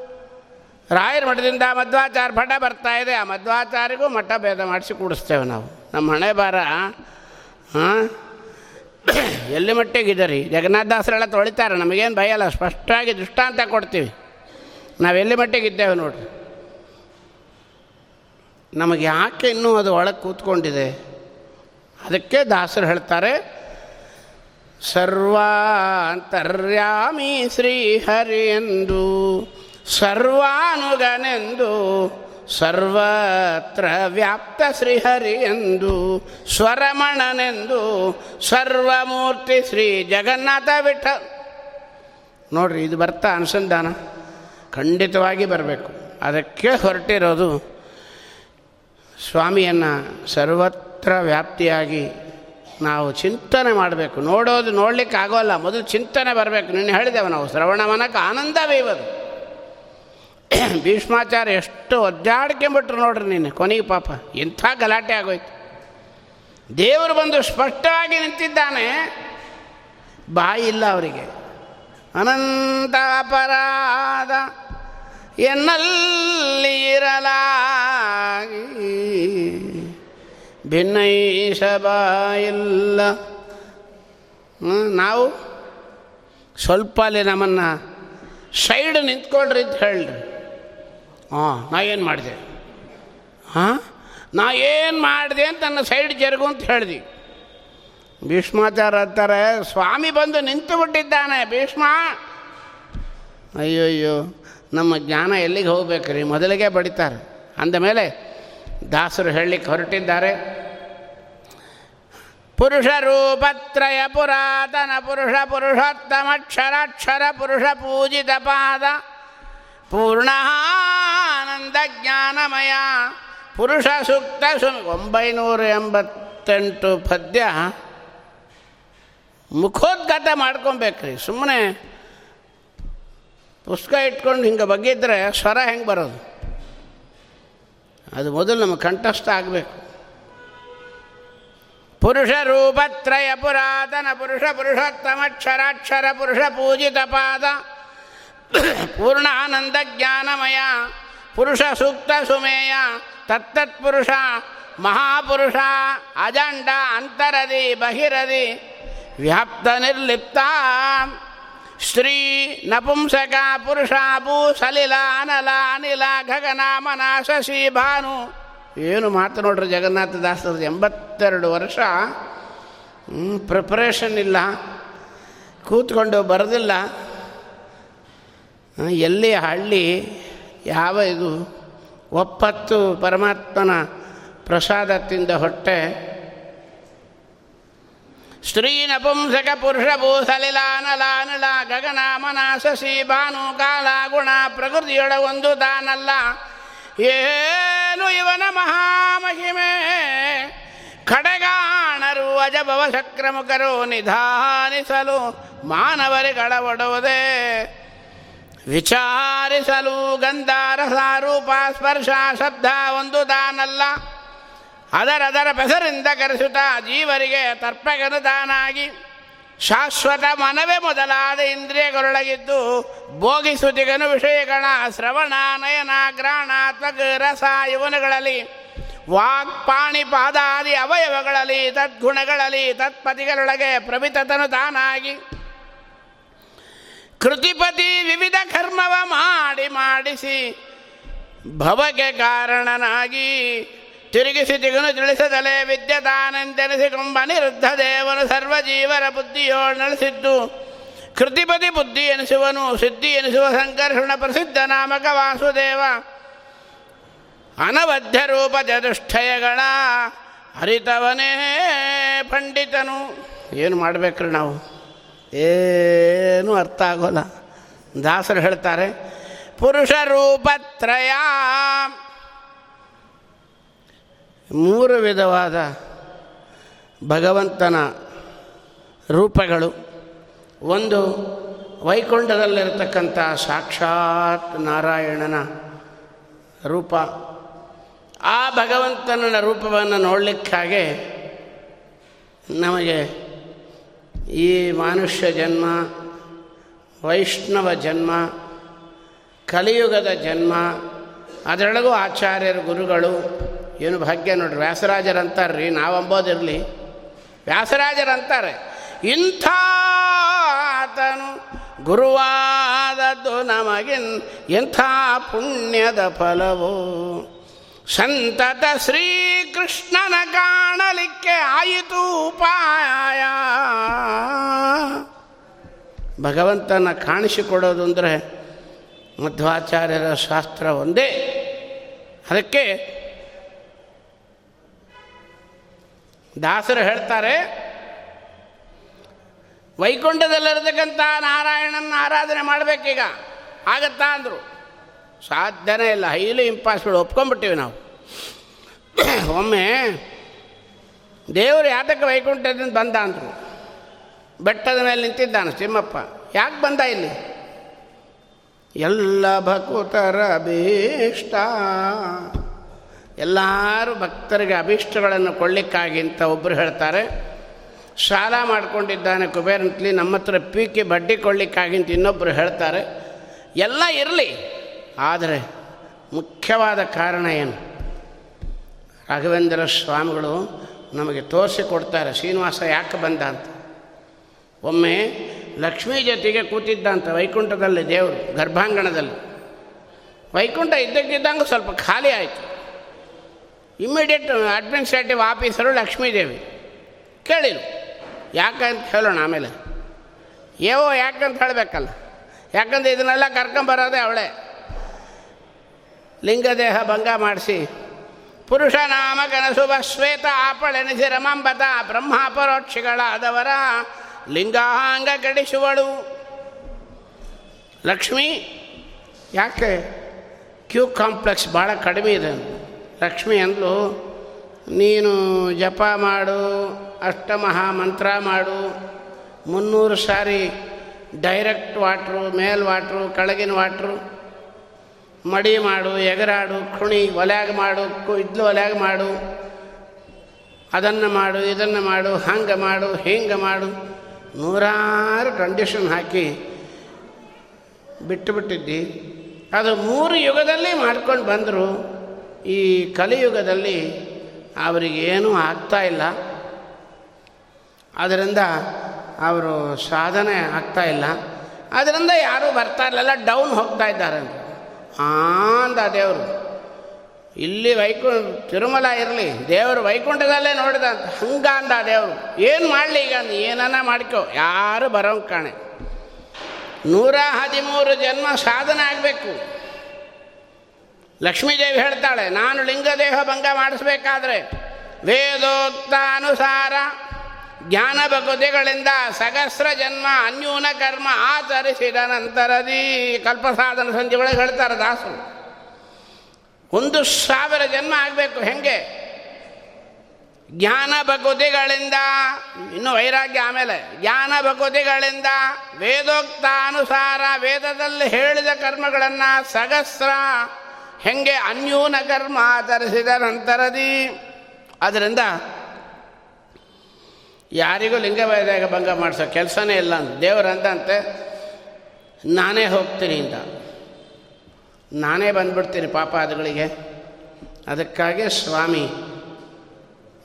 ರಾಯರ ಮಠದಿಂದ ಮಧ್ವಾಚಾರ ಪಠ ಬರ್ತಾ ಇದೆ. ಆ ಮಧ್ವಾಚಾರಿಗೂ ಮಠ ಭೇದ ಮಾಡಿಸಿ ಕೂಡಿಸ್ತೇವೆ ನಾವು. ನಮ್ಮ ಹಣೆ ಬಾರ ಎಲ್ಲಿ ಮಟ್ಟಿಗಿದೆ ರೀ ಜಗನ್ನಾಥದಾಸರೆಲ್ಲ ತೊಳಿತಾರೆ. ನಮಗೇನು ಭಯಲ್ಲ ಸ್ಪಷ್ಟವಾಗಿ ದೃಷ್ಟಾಂತ ಕೊಡ್ತೀವಿ. ನಾವು ಎಲ್ಲಿ ಮಟ್ಟಿಗಿದ್ದೇವೆ ನೋಡ್ರಿ. ನಮಗೆ ಯಾಕೆ ಇನ್ನೂ ಅದು ಒಳಗೆ ಕೂತ್ಕೊಂಡಿದೆ? ಅದಕ್ಕೆ ದಾಸರು ಹೇಳ್ತಾರೆ, ಸರ್ವಾಂತರ್ಯಾಮಿ ಶ್ರೀಹರಿ ಎಂದು ಸರ್ವಾನುಗನೆಂದು, ಸರ್ವತ್ರ ವ್ಯಾಪ್ತ ಶ್ರೀಹರಿ ಎಂದು ಸ್ವರಮಣನೆಂದು, ಸರ್ವಮೂರ್ತಿ ಶ್ರೀ ಜಗನ್ನಾಥ ವಿಠ. ನೋಡ್ರಿ, ಇದು ಬರ್ತಾ ಅನುಸಂಧಾನ. ಖಂಡಿತವಾಗಿ ಬರಬೇಕು. ಅದಕ್ಕೆ ಹೊರಟಿರೋದು ಸ್ವಾಮಿಯನ್ನು ಸರ್ವತ್ರ ವ್ಯಾಪ್ತಿಯಾಗಿ ನಾವು ಚಿಂತನೆ ಮಾಡಬೇಕು. ನೋಡೋದು ನೋಡಲಿಕ್ಕೆ ಆಗೋಲ್ಲ ಮೊದಲು ಚಿಂತನೆ ಬರಬೇಕು. ನಿನ್ನೆ ಹೇಳಿದೆವು ನಾವು, ಶ್ರವಣ ಮನಕ್ಕೆ ಆನಂದವೇವದು ಭೀಷ್ಮಾಚಾರ್ಯ ಎಷ್ಟು ಒದ್ದಾಡ್ಕೊಂಬಿಟ್ರು ನೋಡ್ರಿ ನೀನು ಕೊನೆಗೆ ಪಾಪ. ಎಂಥ ಗಲಾಟೆ ಆಗೋಯ್ತು. ದೇವರು ಬಂದು ಸ್ಪಷ್ಟವಾಗಿ ನಿಂತಿದ್ದಾನೆ. ಬಾಯಿ ಇಲ್ಲ ಅವರಿಗೆ. ಅನಂತ ಅಪರಾಧ ಎನ್ನಲ್ಲಿ ಇರಲಾಗಿ. ಭಿನ್ನೈಷಬಾಯಿಲ್ಲ ನಾವು ಸ್ವಲ್ಪ ಅಲ್ಲಿ ನಮ್ಮನ್ನು ಸೈಡ್ ನಿಂತ್ಕೊಳ್ರಿ ಅಂತ ಹೇಳ್ರಿ. ಹಾಂ. ನಾ ಏನು ಮಾಡಿದೆ? ಹಾಂ? ನಾ ಏನು ಮಾಡಿದೆ ಅಂತ ನನ್ನ ಸೈಡ್ ಜರುಗು ಅಂತ ಹೇಳ್ದಿ. ಭೀಷ್ಮಾಚಾರ ಅಂತಾರೆ ಸ್ವಾಮಿ ಬಂದು ನಿಂತು ಬಿಟ್ಟಿದ್ದಾನೆ ಭೀಷ್ಮ. ಅಯ್ಯಯ್ಯೋ ನಮ್ಮ ಜ್ಞಾನ ಎಲ್ಲಿಗೆ ಹೋಗ್ಬೇಕ್ರಿ? ಮೊದಲಿಗೆ ಬಡಿತಾರೆ. ಅಂದಮೇಲೆ ದಾಸರು ಹೇಳಲಿಕ್ಕೆ ಹೊರಟಿದ್ದಾರೆ. ಪುರುಷ ರೂಪತ್ರಯ ಪುರಾತನ ಪುರುಷ ಪುರುಷೋತ್ತಮಕ್ಷರಾಕ್ಷರ ಪುರುಷ ಪೂಜಿತ ಪಾದ ಪೂರ್ಣಾನಂದ ಜ್ಞಾನಮಯ ಪುರುಷ ಸೂಕ್ತ ಸುಮಿ ಒಂಬೈನೂರ ಎಂಬತ್ತೆಂಟು ಪದ್ಯ. ಮುಖೋದ್ಗತ ಮಾಡ್ಕೊಬೇಕ್ರಿ. ಸುಮ್ಮನೆ ಪುಸ್ತಕ ಇಟ್ಕೊಂಡು ಹಿಂಗೆ ಬಗ್ಗಿದ್ರೆ ಸ್ವರ ಹೆಂಗೆ ಬರೋದು? ಅದು ಮೊದಲು ನಮ್ಮ ಕಂಠಸ್ಥ ಆಗಬೇಕು. ಪುರುಷ ರೂಪತ್ರಯ ಪುರಾತನ ಪುರುಷ ಪುರುಷೋತ್ತಮಕ್ಷರಾಕ್ಷರ ಪುರುಷ ಪೂಜಿತ ಪಾದ. ಪೂರ್ಣಾನಂದ ಜ್ಞಾನಮಯ, ಪುರುಷ ಸೂಕ್ತ ಸುಮೇಯ ತತ್ತತ್ಪುರುಷ ಮಹಾಪುರುಷ, ಅಜಂಡ ಅಂತರದಿ, ಬಹಿರದಿ, ವ್ಯಾಪ್ತ ನಿರ್ಲಿಪ್ತ ಶ್ರೀ ನಪುಂಸಕ, ಪುರುಷ ಭೂ ಸಲಿಲ ಅನಲ, ಅನಿಲ, ಗಗನ, ಮನ ಶಶಿ ಭಾನು. ಏನು ಮಾತು ನೋಡ್ರಿ ಜಗನ್ನಾಥ ದಾಸರ ಎಂಬತ್ತೆರಡು ವರ್ಷ. ಪ್ರಿಪ್ರೇಷನ್ ಇಲ್ಲ. ಕೂತ್ಕೊಂಡು ಬರೋದಿಲ್ಲ. ಎಲ್ಲಿ ಹಳ್ಳಿ ಯಾವ ಇದು ಒಪ್ಪತ್ತು ಪರಮಾತ್ಮನ ಪ್ರಸಾದ ತಿಂದ ಹೊಟ್ಟೆ. ಸ್ತ್ರೀ ನಪುಂಸಕ ಪುರುಷ ಭೂಸಲಿಲಾನಲಾನಲ ಗಗನ ಮನಾಸಸಿ ಭಾನು ಕಾಲ ಗುಣ ಪ್ರಕೃತಿಯೊಳ ಒಂದು ತಾನಲ್ಲ ಏನು ಇವನ ಮಹಾಮಹಿಮೆ? ಕಡೆಗಾಣರು ಅಜಭವ ಸಕ್ರಮುಖರು ನಿಧಾನಿಸಲು ಮಾನವರಿಗಳ ಒಡುವುದೇ. ವಿಚಾರಿಸಲು ಗಂಧಾರಸ ರೂಪ ಸ್ಪರ್ಶ ಶಬ್ದ ಒಂದು ತಾನಲ್ಲ. ಅದರದರ ಬೆಸರಿಂದ ಕರೆಸುತ್ತಾ ಜೀವರಿಗೆ ತರ್ಪಗನು ತಾನಾಗಿ. ಶಾಶ್ವತ ಮನವೇ ಮೊದಲಾದ ಇಂದ್ರಿಯಗಳೊಳಗಿದ್ದು ಭೋಗಿಸುತಿಗನು ವಿಷಯಗಳ ಶ್ರವಣ, ನಯನ, ಗ್ರಾಣ, ತ್ವಗ್, ರಸ ಇವನುಗಳಲ್ಲಿ. ವಾಕ್, ಪಾಣಿ, ಪಾದಾದಿ ಅವಯವಗಳಲ್ಲಿ, ತದ್ಗುಣಗಳಲ್ಲಿ ತತ್ಪತಿಗಳೊಳಗೆ ಪ್ರವಿತತನು ತಾನಾಗಿ. ಕೃತಿಪತಿ ವಿವಿಧ ಕರ್ಮವ ಮಾಡಿ ಮಾಡಿಸಿ ಭವಗೆ ಕಾರಣನಾಗಿ ತಿರುಗಿಸಿ ತಿಗುನು ತಿಳಿಸದಲೆ ವಿದ್ಯತಾನೆಂದೆನಿಸಿಕೊಂಬ ನಿರುದ್ಧ ದೇವನು ಸರ್ವಜೀವರ ಬುದ್ಧಿಯೋ ನಡೆಸಿದ್ದು. ಕೃತಿಪತಿ ಬುದ್ಧಿ ಎನಿಸುವನು, ಸಿದ್ಧಿ ಎನಿಸುವ ಸಂಕರ್ಷಣ ಪ್ರಸಿದ್ಧ ನಾಮಕ ವಾಸುದೇವ. ಅನವಧ್ಯ ರೂಪ ಚತುಷ್ಟಯಗಳ ಅರಿತವನೇ ಪಂಡಿತನು. ಏನು ಮಾಡಬೇಕ್ರಿ ನಾವು? ಏನೂ ಅರ್ಥ ಆಗೋಲ್ಲ. ದಾಸರು ಹೇಳ್ತಾರೆ ಪುರುಷ ರೂಪತ್ರಯ ಮೂರು ವಿಧವಾದ ಭಗವಂತನ ರೂಪಗಳು. ಒಂದು, ವೈಕುಂಠದಲ್ಲಿರತಕ್ಕಂಥ ಸಾಕ್ಷಾತ್ ನಾರಾಯಣನ ರೂಪ. ಆ ಭಗವಂತನ ರೂಪವನ್ನು ನೋಡಲಿಕ್ಕಾಗೆ ನಮಗೆ ಈ ಮನುಷ್ಯ ಜನ್ಮ, ವೈಷ್ಣವ ಜನ್ಮ, ಕಲಿಯುಗದ ಜನ್ಮ, ಅದರೊಳಗೂ ಆಚಾರ್ಯರು, ಗುರುಗಳು, ಏನು ಭಾಗ್ಯ ನೋಡ್ರಿ, ವ್ಯಾಸರಾಜರಂತಾರ್ರಿ, ನಾವಂಬೋದಿರಲಿ. ವ್ಯಾಸರಾಜರಂತಾರೆ. ಇಂಥ ಆತನು ಗುರುವಾದದ್ದು ನಮಗಿನ್ ಎಂಥ ಪುಣ್ಯದ ಫಲವು. ಸಂತತ ಶ್ರೀಕೃಷ್ಣನ ಕಾಣಲಿಕ್ಕೆ ಆಯಿತು ಉಪಾಯ. ಭಗವಂತನ ಕಾಣಿಸಿಕೊಡೋದು ಅಂದರೆ ಮಧ್ವಾಚಾರ್ಯರ ಶಾಸ್ತ್ರ ಒಂದೇ. ಅದಕ್ಕೆ ದಾಸರು ಹೇಳ್ತಾರೆ, ವೈಕುಂಠದಲ್ಲಿರತಕ್ಕಂಥ ನಾರಾಯಣನ ಆರಾಧನೆ ಮಾಡಬೇಕೀಗ. ಆಗತ್ತಾ ಅಂದರು. ಸಾಧ್ಯನೇ ಇಲ್ಲ, ಹೈಲಿ ಇಂಪಾಸಿಬಲ್ ಒಪ್ಕೊಂಡ್ಬಿಟ್ಟಿವಿ ನಾವು. ಒಮ್ಮೆ ದೇವರು ಯಾತಕ್ಕೆ ವೈಕುಂಠದಿಂದ ಬಂದ ಅಂದರು. ಬೆಟ್ಟದ ಮೇಲೆ ನಿಂತಿದ್ದಾನೆ ಸಿಮ್ಮಪ್ಪ ಯಾಕೆ ಬಂದ ಇಲ್ಲಿ? ಎಲ್ಲ ಭಕುತರ ಅಭೀಷ್ಟ. ಎಲ್ಲರೂ ಭಕ್ತರಿಗೆ ಅಭೀಷ್ಟಗಳನ್ನು ಕೊಳ್ಳಿಕ್ಕಾಗಿ ಅಂತ ಒಬ್ಬರು ಹೇಳ್ತಾರೆ. ಸಾಲ ಮಾಡ್ಕೊಂಡಿದ್ದಾನೆ ಕುಬೇರಂತಲಿ ನಮ್ಮ ಹತ್ರ ಪೀಕಿ ಬಡ್ಡಿ ಕೊಳ್ಳಿಕ್ಕಾಗಿ ಅಂತ ಇನ್ನೊಬ್ಬರು ಹೇಳ್ತಾರೆ. ಎಲ್ಲ ಇರಲಿ, ಆದರೆ ಮುಖ್ಯವಾದ ಕಾರಣ ಏನು? ರಾಘವೇಂದ್ರ ಸ್ವಾಮಿಗಳು ನಮಗೆ ತೋರಿಸಿಕೊಡ್ತಾರೆ ಶ್ರೀನಿವಾಸ ಯಾಕೆ ಬಂದ ಅಂತ. ಒಮ್ಮೆ ಲಕ್ಷ್ಮೀ ಜೊತೆಗೆ ಕೂತಿದ್ದಂತ ವೈಕುಂಠದಲ್ಲಿ ದೇವರು, ಗರ್ಭಾಂಗಣದಲ್ಲಿ. ವೈಕುಂಠ ಇದ್ದಕ್ಕಿದ್ದಂಗೆ ಸ್ವಲ್ಪ ಖಾಲಿ ಆಯಿತು. ಇಮ್ಮಿಡಿಯೇಟ್ ಅಡ್ಮಿನಿಸ್ಟ್ರೇಟಿವ್ ಆಫೀಸರು ಲಕ್ಷ್ಮೀದೇವಿ ಕೇಳಿರು ಯಾಕಂತ ಹೇಳೋಣ ಆಮೇಲೆ. ಏವೋ ಯಾಕಂತ ಹೇಳಬೇಕಲ್ಲ. ಯಾಕಂದ್ರೆ ಇದನ್ನೆಲ್ಲ ಕರ್ಕೊಂಬರೋದೇ ಅವಳೇ. ಲಿಂಗದೇಹ ಭಂಗ ಮಾಡಿಸಿ ಪುರುಷ ನಾಮ ಕನಸುಭ ಶ್ವೇತ ಆಪಳೆನಿಸಿ ರಮಾಂಬತ ಬ್ರಹ್ಮಾಪರೋಕ್ಷಿಗಳಾದವರ ಲಿಂಗಾಂಗ ಕಡಿಸುವಳು ಲಕ್ಷ್ಮಿ, ಯಾಕೆ? ಕ್ಯೂ ಕಾಂಪ್ಲೆಕ್ಸ್ ಭಾಳ ಕಡಿಮೆ ಇದೆ. ಲಕ್ಷ್ಮಿ ಅಂದ್ಲು, ನೀನು ಜಪ ಮಾಡು ಅಷ್ಟಮಹಾ ಮಂತ್ರ ಮಾಡು, ಮುನ್ನೂರು ಸಾರಿ ಡೈರೆಕ್ಟ್ ವಾಟ್ರು, ಮೇಲ್ ವಾಟ್ರು, ಕೆಳಗಿನ ವಾಟ್ರು ಮಡಿ ಮಾಡು, ಎಗರಾಡು, ಕುಣಿ, ಒಲ್ಯಾಗ ಮಾಡು ಇದ್ಲು ಒಲ್ಯಾಗ ಮಾಡು. ಅದನ್ನು ಮಾಡು, ಇದನ್ನು ಮಾಡು, ಹಂಗೆ ಮಾಡು, ಹಿಂಗೆ ಮಾಡು. ನೂರಾರು ಕಂಡೀಷನ್ ಹಾಕಿ ಬಿಟ್ಟು ಬಿಟ್ಟಿದ್ದಿ ಅದು ಮೂರು ಯುಗದಲ್ಲಿ ಮಾಡ್ಕೊಂಡು ಬಂದರು. ಈ ಕಲಿಯುಗದಲ್ಲಿ ಅವರಿಗೇನೂ ಆಗ್ತಾ ಇಲ್ಲ. ಅದರಿಂದ ಅವರು ಸಾಧನೆ ಆಗ್ತಾ ಇಲ್ಲ. ಅದರಿಂದ ಯಾರೂ ಬರ್ತಾ ಇರಲಿಲ್ಲ, ಡೌನ್ ಹೋಗ್ತಾ ಇದ್ದಾರೆ. ಅಂದ ದೇವರು. ಇಲ್ಲಿ ವೈಕುಂಠ ತಿರುಮಲ ಇರಲಿ, ದೇವರು ವೈಕುಂಠದಲ್ಲೇ ನೋಡಿದ ಅಂತ. ಹಂಗ ಅಂದ ದೇವರು. ಏನು ಮಾಡಲಿ ಈಗ? ಅಂದ ಏನನ್ನ ಮಾಡ್ಕೋ. ಯಾರು ಬರೋಂಗೆ ಕಾಣೆ. ನೂರ ಹದಿಮೂರು ಜನ್ಮ ಸಾಧನೆ ಆಗಬೇಕು. ಲಕ್ಷ್ಮೀದೇವಿ ಹೇಳ್ತಾಳೆ, ನಾನು ಲಿಂಗದೇಹ ಭಂಗ ಮಾಡಿಸ್ಬೇಕಾದ್ರೆ ವೇದೋಕ್ತಾನುಸಾರ ಜ್ಞಾನ ಭಗವತಿಗಳಿಂದ ಸಹಸ್ರ ಜನ್ಮ, ಅನ್ಯೂನ ಕರ್ಮ ಆಚರಿಸಿದ ನಂತರದಿ ಕಲ್ಪಸಾಧನ ಸಂಧಿ ಒಳಗೆ ಹೇಳ್ತಾರೆ ದಾಸರು. ಒಂದು ಸಾವಿರ ಜನ್ಮ ಆಗಬೇಕು, ಹೆಂಗೆ? ಜ್ಞಾನ ಭಗವತಿಗಳಿಂದ ಇನ್ನು ವೈರಾಗ್ಯ ಆಮೇಲೆ, ಜ್ಞಾನ ಭಗವತಿಗಳಿಂದ ವೇದೋಕ್ತಾನುಸಾರ ವೇದದಲ್ಲಿ ಹೇಳಿದ ಕರ್ಮಗಳನ್ನು ಸಹಸ್ರ, ಹೆಂಗೆ? ಅನ್ಯೂನ ಕರ್ಮ ಆಚರಿಸಿದ ನಂತರದಿ. ಅದರಿಂದ ಯಾರಿಗೂ ಲಿಂಗವೇದಾಗ ಭಂಗ ಮಾಡಿಸೋ ಕೆಲಸನೇ ಇಲ್ಲ ಅಂತ. ದೇವರಂದಂತೆ ನಾನೇ ಹೋಗ್ತೀನಿ ಅಂತ. ನಾನೇ ಬಂದ್ಬಿಡ್ತೀನಿ ಪಾಪ ಅದುಗಳಿಗೆ ಅದಕ್ಕಾಗಿ ಸ್ವಾಮಿ,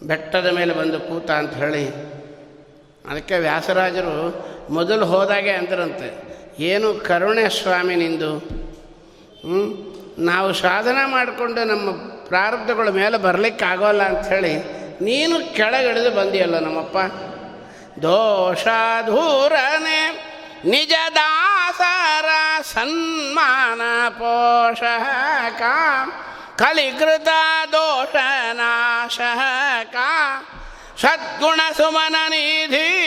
ಬೆಟ್ಟದ ಮೇಲೆ ಬಂದು ಕೂತ ಅಂತ ಹೇಳಿ. ಅದಕ್ಕೆ ವ್ಯಾಸರಾಜರು ಮೊದಲು ಹೋದಾಗೆ ಅಂದ್ರಂತೆ, ಏನು ಕರುಣೆ ಸ್ವಾಮಿ ನಿಂದು? ನಾವು ಸಾಧನೆ ಮಾಡಿಕೊಂಡು ನಮ್ಮ ಪ್ರಾರಬ್ಧಗಳ ಮೇಲೆ ಬರಲಿಕ್ಕೆ ಆಗೋಲ್ಲ ಅಂಥೇಳಿ ನೀನು ಕೆಳಗಿಳಿದು ಬಂದಿಯಲ್ಲ ನಮ್ಮಪ್ಪ. ದೋಷಧೂರನೆ ನಿಜ ದಾಸರ ಸನ್ಮಾನ ಪೋಷಕ. ಕಲಿಕೃತ ದೋಷನಾಶಕ. ಸದ್ಗುಣ ಸುಮನ ನಿಧಿ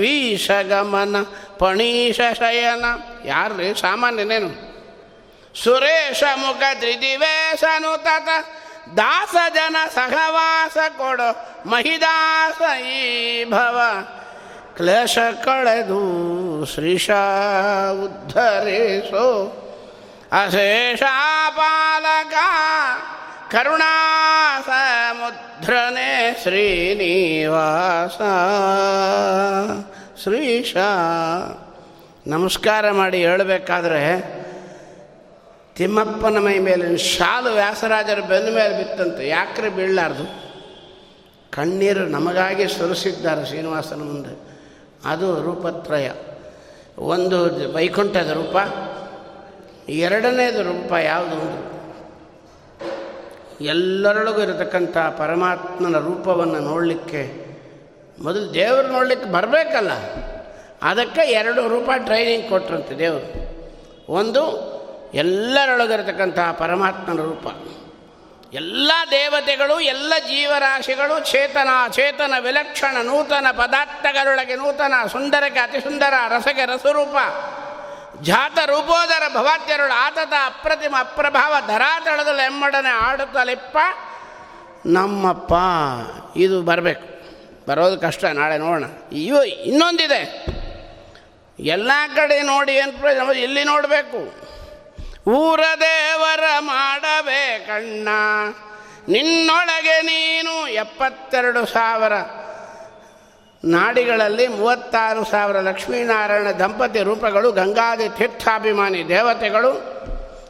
ವೀಷಗಮನ ಪಣೀಶ ಶಯನ. ಯಾರ್ರಿ ಸಾಮಾನ್ಯನೇನು ಸುರೇಶ ಮುಖ ತ್ರಿದಿವೇಶನು ತತ ದಾಸ ಜನ ಸಹವಾಸ ಕೊಡು, ಮಹಿದಾಸ ಈ ಭವ. ಕ್ಲೇಶ ಕಳೆದು ಶ್ರೀಶ ಉದ್ಧರಿಸು ಅಶೇಷ ಪಾಲಕ ಕರುಣಾ ಮುದ್ರನೆ ಶ್ರೀನಿವಾಸ. ಶ್ರೀಶ ನಮಸ್ಕಾರ ಮಾಡಿ ಹೇಳಬೇಕಾದ್ರೆ ತಿಮ್ಮಪ್ಪನ ಮೈ ಮೇಲೆ ಶಾಲು ವ್ಯಾಸರಾಜರ ಬೆನ್ನ ಮೇಲೆ ಬಿತ್ತಂತೆ, ಯಾಕ್ರೆ ಬೀಳಲಾರ್ದು? ಕಣ್ಣೀರು ನಮಗಾಗಿ ಸುರಿಸಿದ್ದಾರೆ ಶ್ರೀನಿವಾಸನ ಮುಂದೆ. ಅದು ರೂಪತ್ರಯ. ಒಂದು ವೈಕುಂಠದ ರೂಪ, ಎರಡನೇದು ರೂಪ ಯಾವುದು ಒಂದು ಎಲ್ಲರೊಳಗೂ ಇರತಕ್ಕಂಥ ಪರಮಾತ್ಮನ ರೂಪವನ್ನು ನೋಡಲಿಕ್ಕೆ ಮೊದಲು ದೇವರು ನೋಡಲಿಕ್ಕೆ ಬರಬೇಕಲ್ಲ. ಅದಕ್ಕೆ ಎರಡು ರೂಪ ಟ್ರೈನಿಂಗ್ ಕೊಟ್ರಂತೆ ದೇವರು. ಒಂದು ಎಲ್ಲರೊಳಗಿರತಕ್ಕಂಥ ಪರಮಾತ್ಮನ ರೂಪ. ಎಲ್ಲ ದೇವತೆಗಳು, ಎಲ್ಲ ಜೀವರಾಶಿಗಳು ಚೇತನ ಚೇತನ ವಿಲಕ್ಷಣ, ನೂತನ ಪದಾರ್ಥಗಳೊಳಗೆ ನೂತನ ಸುಂದರಕ್ಕೆ ಅತಿ ಸುಂದರ ರಸಗೆ ರಸರೂಪ. ಜಾತ ರೂಪೋದರ ಭವಾತ್ಯರುಳು ಆತತ ಅಪ್ರತಿಮ ಅಪ್ರಭಾವ ಧರಾತಳದಲ್ಲಿ ಎಮ್ಮಡನೆ ಆಡುತ್ತಲಿಪ್ಪ ನಮ್ಮಪ್ಪ, ಇದು ಬರಬೇಕು. ಬರೋದು ಕಷ್ಟ, ನಾಳೆ ನೋಡೋಣ. ಇವು ಇನ್ನೊಂದಿದೆ. ಎಲ್ಲ ಕಡೆ ನೋಡಿ ಏನು ಪ್ರಯೋಜನ? ಇಲ್ಲಿ ನೋಡಬೇಕು. ಊರ ದೇವರ ಮಾಡಬೇಕಣ್ಣ ನಿನ್ನೊಳಗೆ ನೀನು ಎಪ್ಪತ್ತೆರಡು ಸಾವಿರ ನಾಡಿಗಳಲ್ಲಿ ಮೂವತ್ತಾರು ಸಾವಿರ ಲಕ್ಷ್ಮೀನಾರಾಯಣ ದಂಪತಿ ರೂಪಗಳು, ಗಂಗಾದಿ ತೀರ್ಥಾಭಿಮಾನಿ ದೇವತೆಗಳು,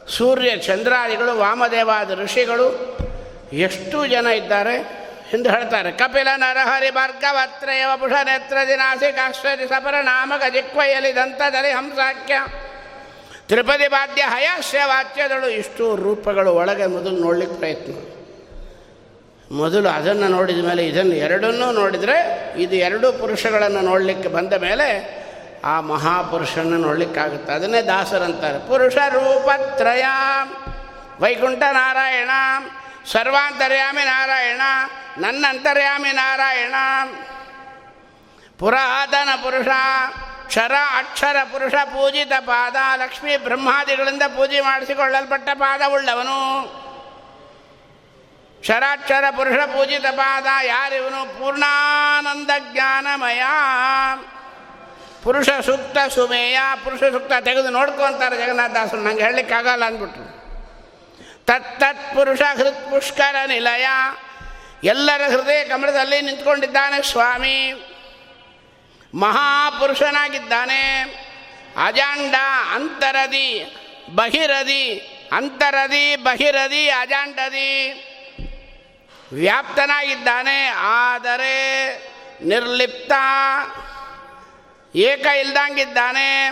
ಸೂರ್ಯ ಚಂದ್ರಾದಿಗಳು, ವಾಮದೇವಾದ ಋಷಿಗಳು, ಎಷ್ಟು ಜನ ಇದ್ದಾರೆ ಎಂದು ಹೇಳ್ತಾರೆ. ಕಪಿಲ ನರಹರಿ ಭಾರ್ಗವತ್ರಯ ಪುಷ ನೇತ್ರ ದಿನಾಸಿ ಕಾಶ್ವರಿ ಸಪರ ನಾಮಕ ಜಿಕ್ವಯಲಿ ದಂತದಲ್ಲಿ ಹಂಸಾಖ್ಯ. ತ್ರಿಪದಿ ಬಾಧ್ಯ ಹಯಾಸ್ಯ ವಾಚ್ಯದಳು ಇಷ್ಟು ರೂಪಗಳು ಒಳಗೆ ಮೊದಲು ನೋಡಲಿಕ್ಕೆ ಪ್ರಯತ್ನ. ಮೊದಲು ಅದನ್ನು ನೋಡಿದ ಮೇಲೆ ಇದನ್ನು ಎರಡನ್ನೂ ನೋಡಿದರೆ ಇದು ಎರಡೂ ಪುರುಷಗಳನ್ನು ನೋಡಲಿಕ್ಕೆ ಬಂದ ಮೇಲೆ ಆ ಮಹಾಪುರುಷನ ನೋಡಲಿಕ್ಕಾಗುತ್ತೆ. ಅದನ್ನೇ ದಾಸರಂತಾರೆ ಪುರುಷ ರೂಪತ್ರಯ ವೈಕುಂಠ ನಾರಾಯಣ ಸರ್ವಾಂತರ್ಯಾಮಿ ನಾರಾಯಣ ನನ್ನಂತರ್ಯಾಮಿ ನಾರಾಯಣ. ಪುರಾತನ ಪುರುಷ ಕ್ಷರ, ಅಕ್ಷರ, ಪುರುಷ, ಪೂಜಿತ, ಪಾದ, ಲಕ್ಷ್ಮೀ, ಬ್ರಹ್ಮಾದಿಗಳಿಂದ ಪೂಜೆ ಮಾಡಿಸಿಕೊಳ್ಳಲ್ಪಟ್ಟ ಪಾದವುಳ್ಳವನು. ಕ್ಷರಾಕ್ಷರ ಪುರುಷ, ಪೂಜಿತ, ಪಾದ, ಯಾರಿವನು? ಪೂರ್ಣಾನಂದ ಜ್ಞಾನಮಯ ಪುರುಷ ಸೂಕ್ತ ಸುಮೇಯ, ಪುರುಷ ಸೂಕ್ತ ತೆಗೆದು ನೋಡ್ಕೊಂತಾರೆ ಜಗನ್ನಾಥದಾಸರು ನಂಗೆ ಹೇಳಲಿಕ್ಕಾಗಲ್ಲ ಅಂದ್ಬಿಟ್ರು. ತತ್ತತ್ ಪುರುಷ ಹೃತ್ ಪುಷ್ಕರ ನಿಲಯ. ಎಲ್ಲರ ಹೃದಯ ಕಮಲದಲ್ಲಿ ನಿಂತ್ಕೊಂಡಿದ್ದಾನೆ ಸ್ವಾಮಿ. ಮಹಾಪುರುಷನಾಗಿದ್ದಾನೆ. ಅಜಾಂಡ ಅಂತರದಿ, ಬಹಿರದಿ ಅಂತರದಿ, ಬಹಿರದಿ, ಅಜಾಂಡದಿ. ವ್ಯಾಪ್ತನಾಗಿದ್ದಾನೆ, ಆದರೆ ನಿರ್ಲಿಪ್ತ, ಏಕ ಇಲ್ದಂಗಿದ್ದಾನೆ.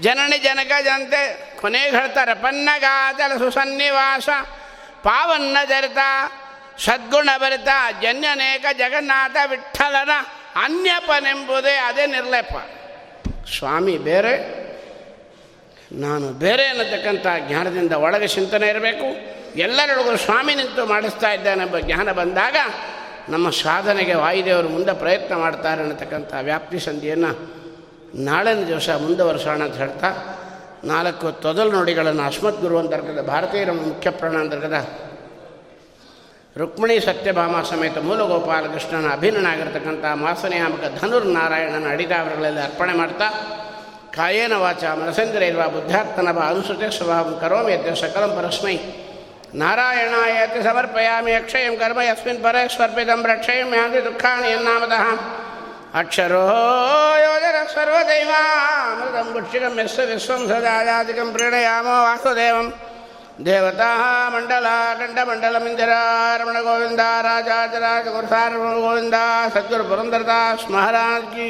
ಜನನಿ ಜನಕ ಜನತೆ ಕೊನೆಗೆ ಹೇಳ್ತಾರೆ ಪನ್ನಗಾತಲ ಸುಸನ್ನಿವಾಸ, ಪಾವನ್ನ ಜರಿತ ಸದ್ಗುಣ ಭರಿತ, ಜನ್ಯನೇಕ ಜಗನ್ನಾಥ ವಿಠಲನ. ಅನ್ಯಪನೆಂಬುದೇ ಅದೇ ನಿರ್ಲೇಪ. ಸ್ವಾಮಿ ಬೇರೆ, ನಾನು ಬೇರೆ ಅನ್ನತಕ್ಕಂಥ ಜ್ಞಾನದಿಂದ ಒಳಗೆ ಚಿಂತನೆ ಇರಬೇಕು. ಎಲ್ಲರೊಳಗೂ ಸ್ವಾಮಿ ನಿಂತು ಮಾಡಿಸ್ತಾ ಇದ್ದಾನೆಂಬ ಜ್ಞಾನ ಬಂದಾಗ ನಮ್ಮ ಸಾಧನೆಗೆ ವಾಯುದೇವರು ಮುಂದೆ ಪ್ರಯತ್ನ ಮಾಡ್ತಾರೆ ಅನ್ನತಕ್ಕಂಥ ವ್ಯಾಪ್ತಿ ಸಂಧಿಯನ್ನು ನಾಳಿನ ದಿವಸ ಮುಂದುವರೆಸೋಣ ಅಂತ ಹೇಳ್ತಾ ನಾಲ್ಕು ತೊದಲು ನೋಡಿಗಳನ್ನು ಅಸ್ಮತ್ ಗುರು ಅಂತರ್ಗದ ಭಾರತೀಯರ ಮುಖ್ಯ ಪ್ರಾಣ ಅಂತರ್ಗತ ರುಕ್ಮಿಣಿ ಸತ್ಯಭಾಮ ಸಮೇತ ಮೂಲಗೋಪಾಲಕೃಷ್ಣನ ಅಭಿನ್ನನಾಗಿರ್ತಕ್ಕಂಥ ಮಾಸನಿಯಾಮಕ ಧನುರ್ನಾರಾಯಣನ ಅಡಿದಾವರಗಳಲ್ಲಿ ಅರ್ಪಣೆ ಮಾಡ್ತಾ, ಕಾಯೇನ ವಾಚ ಮನಸೇಂದ್ರ ಇರುವ ಬುದ್ಧಾತ್ಮನಭ ಅನುಸೃತ ಸ್ವಭಾವಂ ಕರೋಮಿ ಯದ್ಯ ಸಕಲಂ ಪರಸ್ಮೈ. ನಾರಾಯಣಾಯತಿ ಸಮರ್ಪಯಾಮಿ ಅಕ್ಷಯಂ ಕರ್ಮ ಯಸ್ಮಿನ್ ಪರ ಸ್ವರ್ಪಿತಂ ರಕ್ಷಯಂ ಯಾಂತಿ ದುಃಖಾನಿ ಎನ್ನಾಮದಃ ಅಕ್ಷರೋ ಯೋಜನ ಸರ್ವದೈವಾಮೃತಂ ಭುಕ್ಷಿಕಂ ಯಸ್ವ ವಿಶ್ವಂ ಸದಾಯಾದಿಕಂ ಪ್ರೀಣಯಾಮೋ ವಾಸುದೇವಂ. ದೇವತಾ ಮಂಡಲ ಕಂಠಮಂಡಲಮಿಂದಿರ ರಮಣ ಗೋವಿಂದ ರಾಜಾಜರಾಜ ಗುರುಸಾರ ಗೋವಿಂದ ಸದ್ಗುರು ಪುರಂದರದಾಸ್ ಮಹಾರಾಜ್ ಕೀ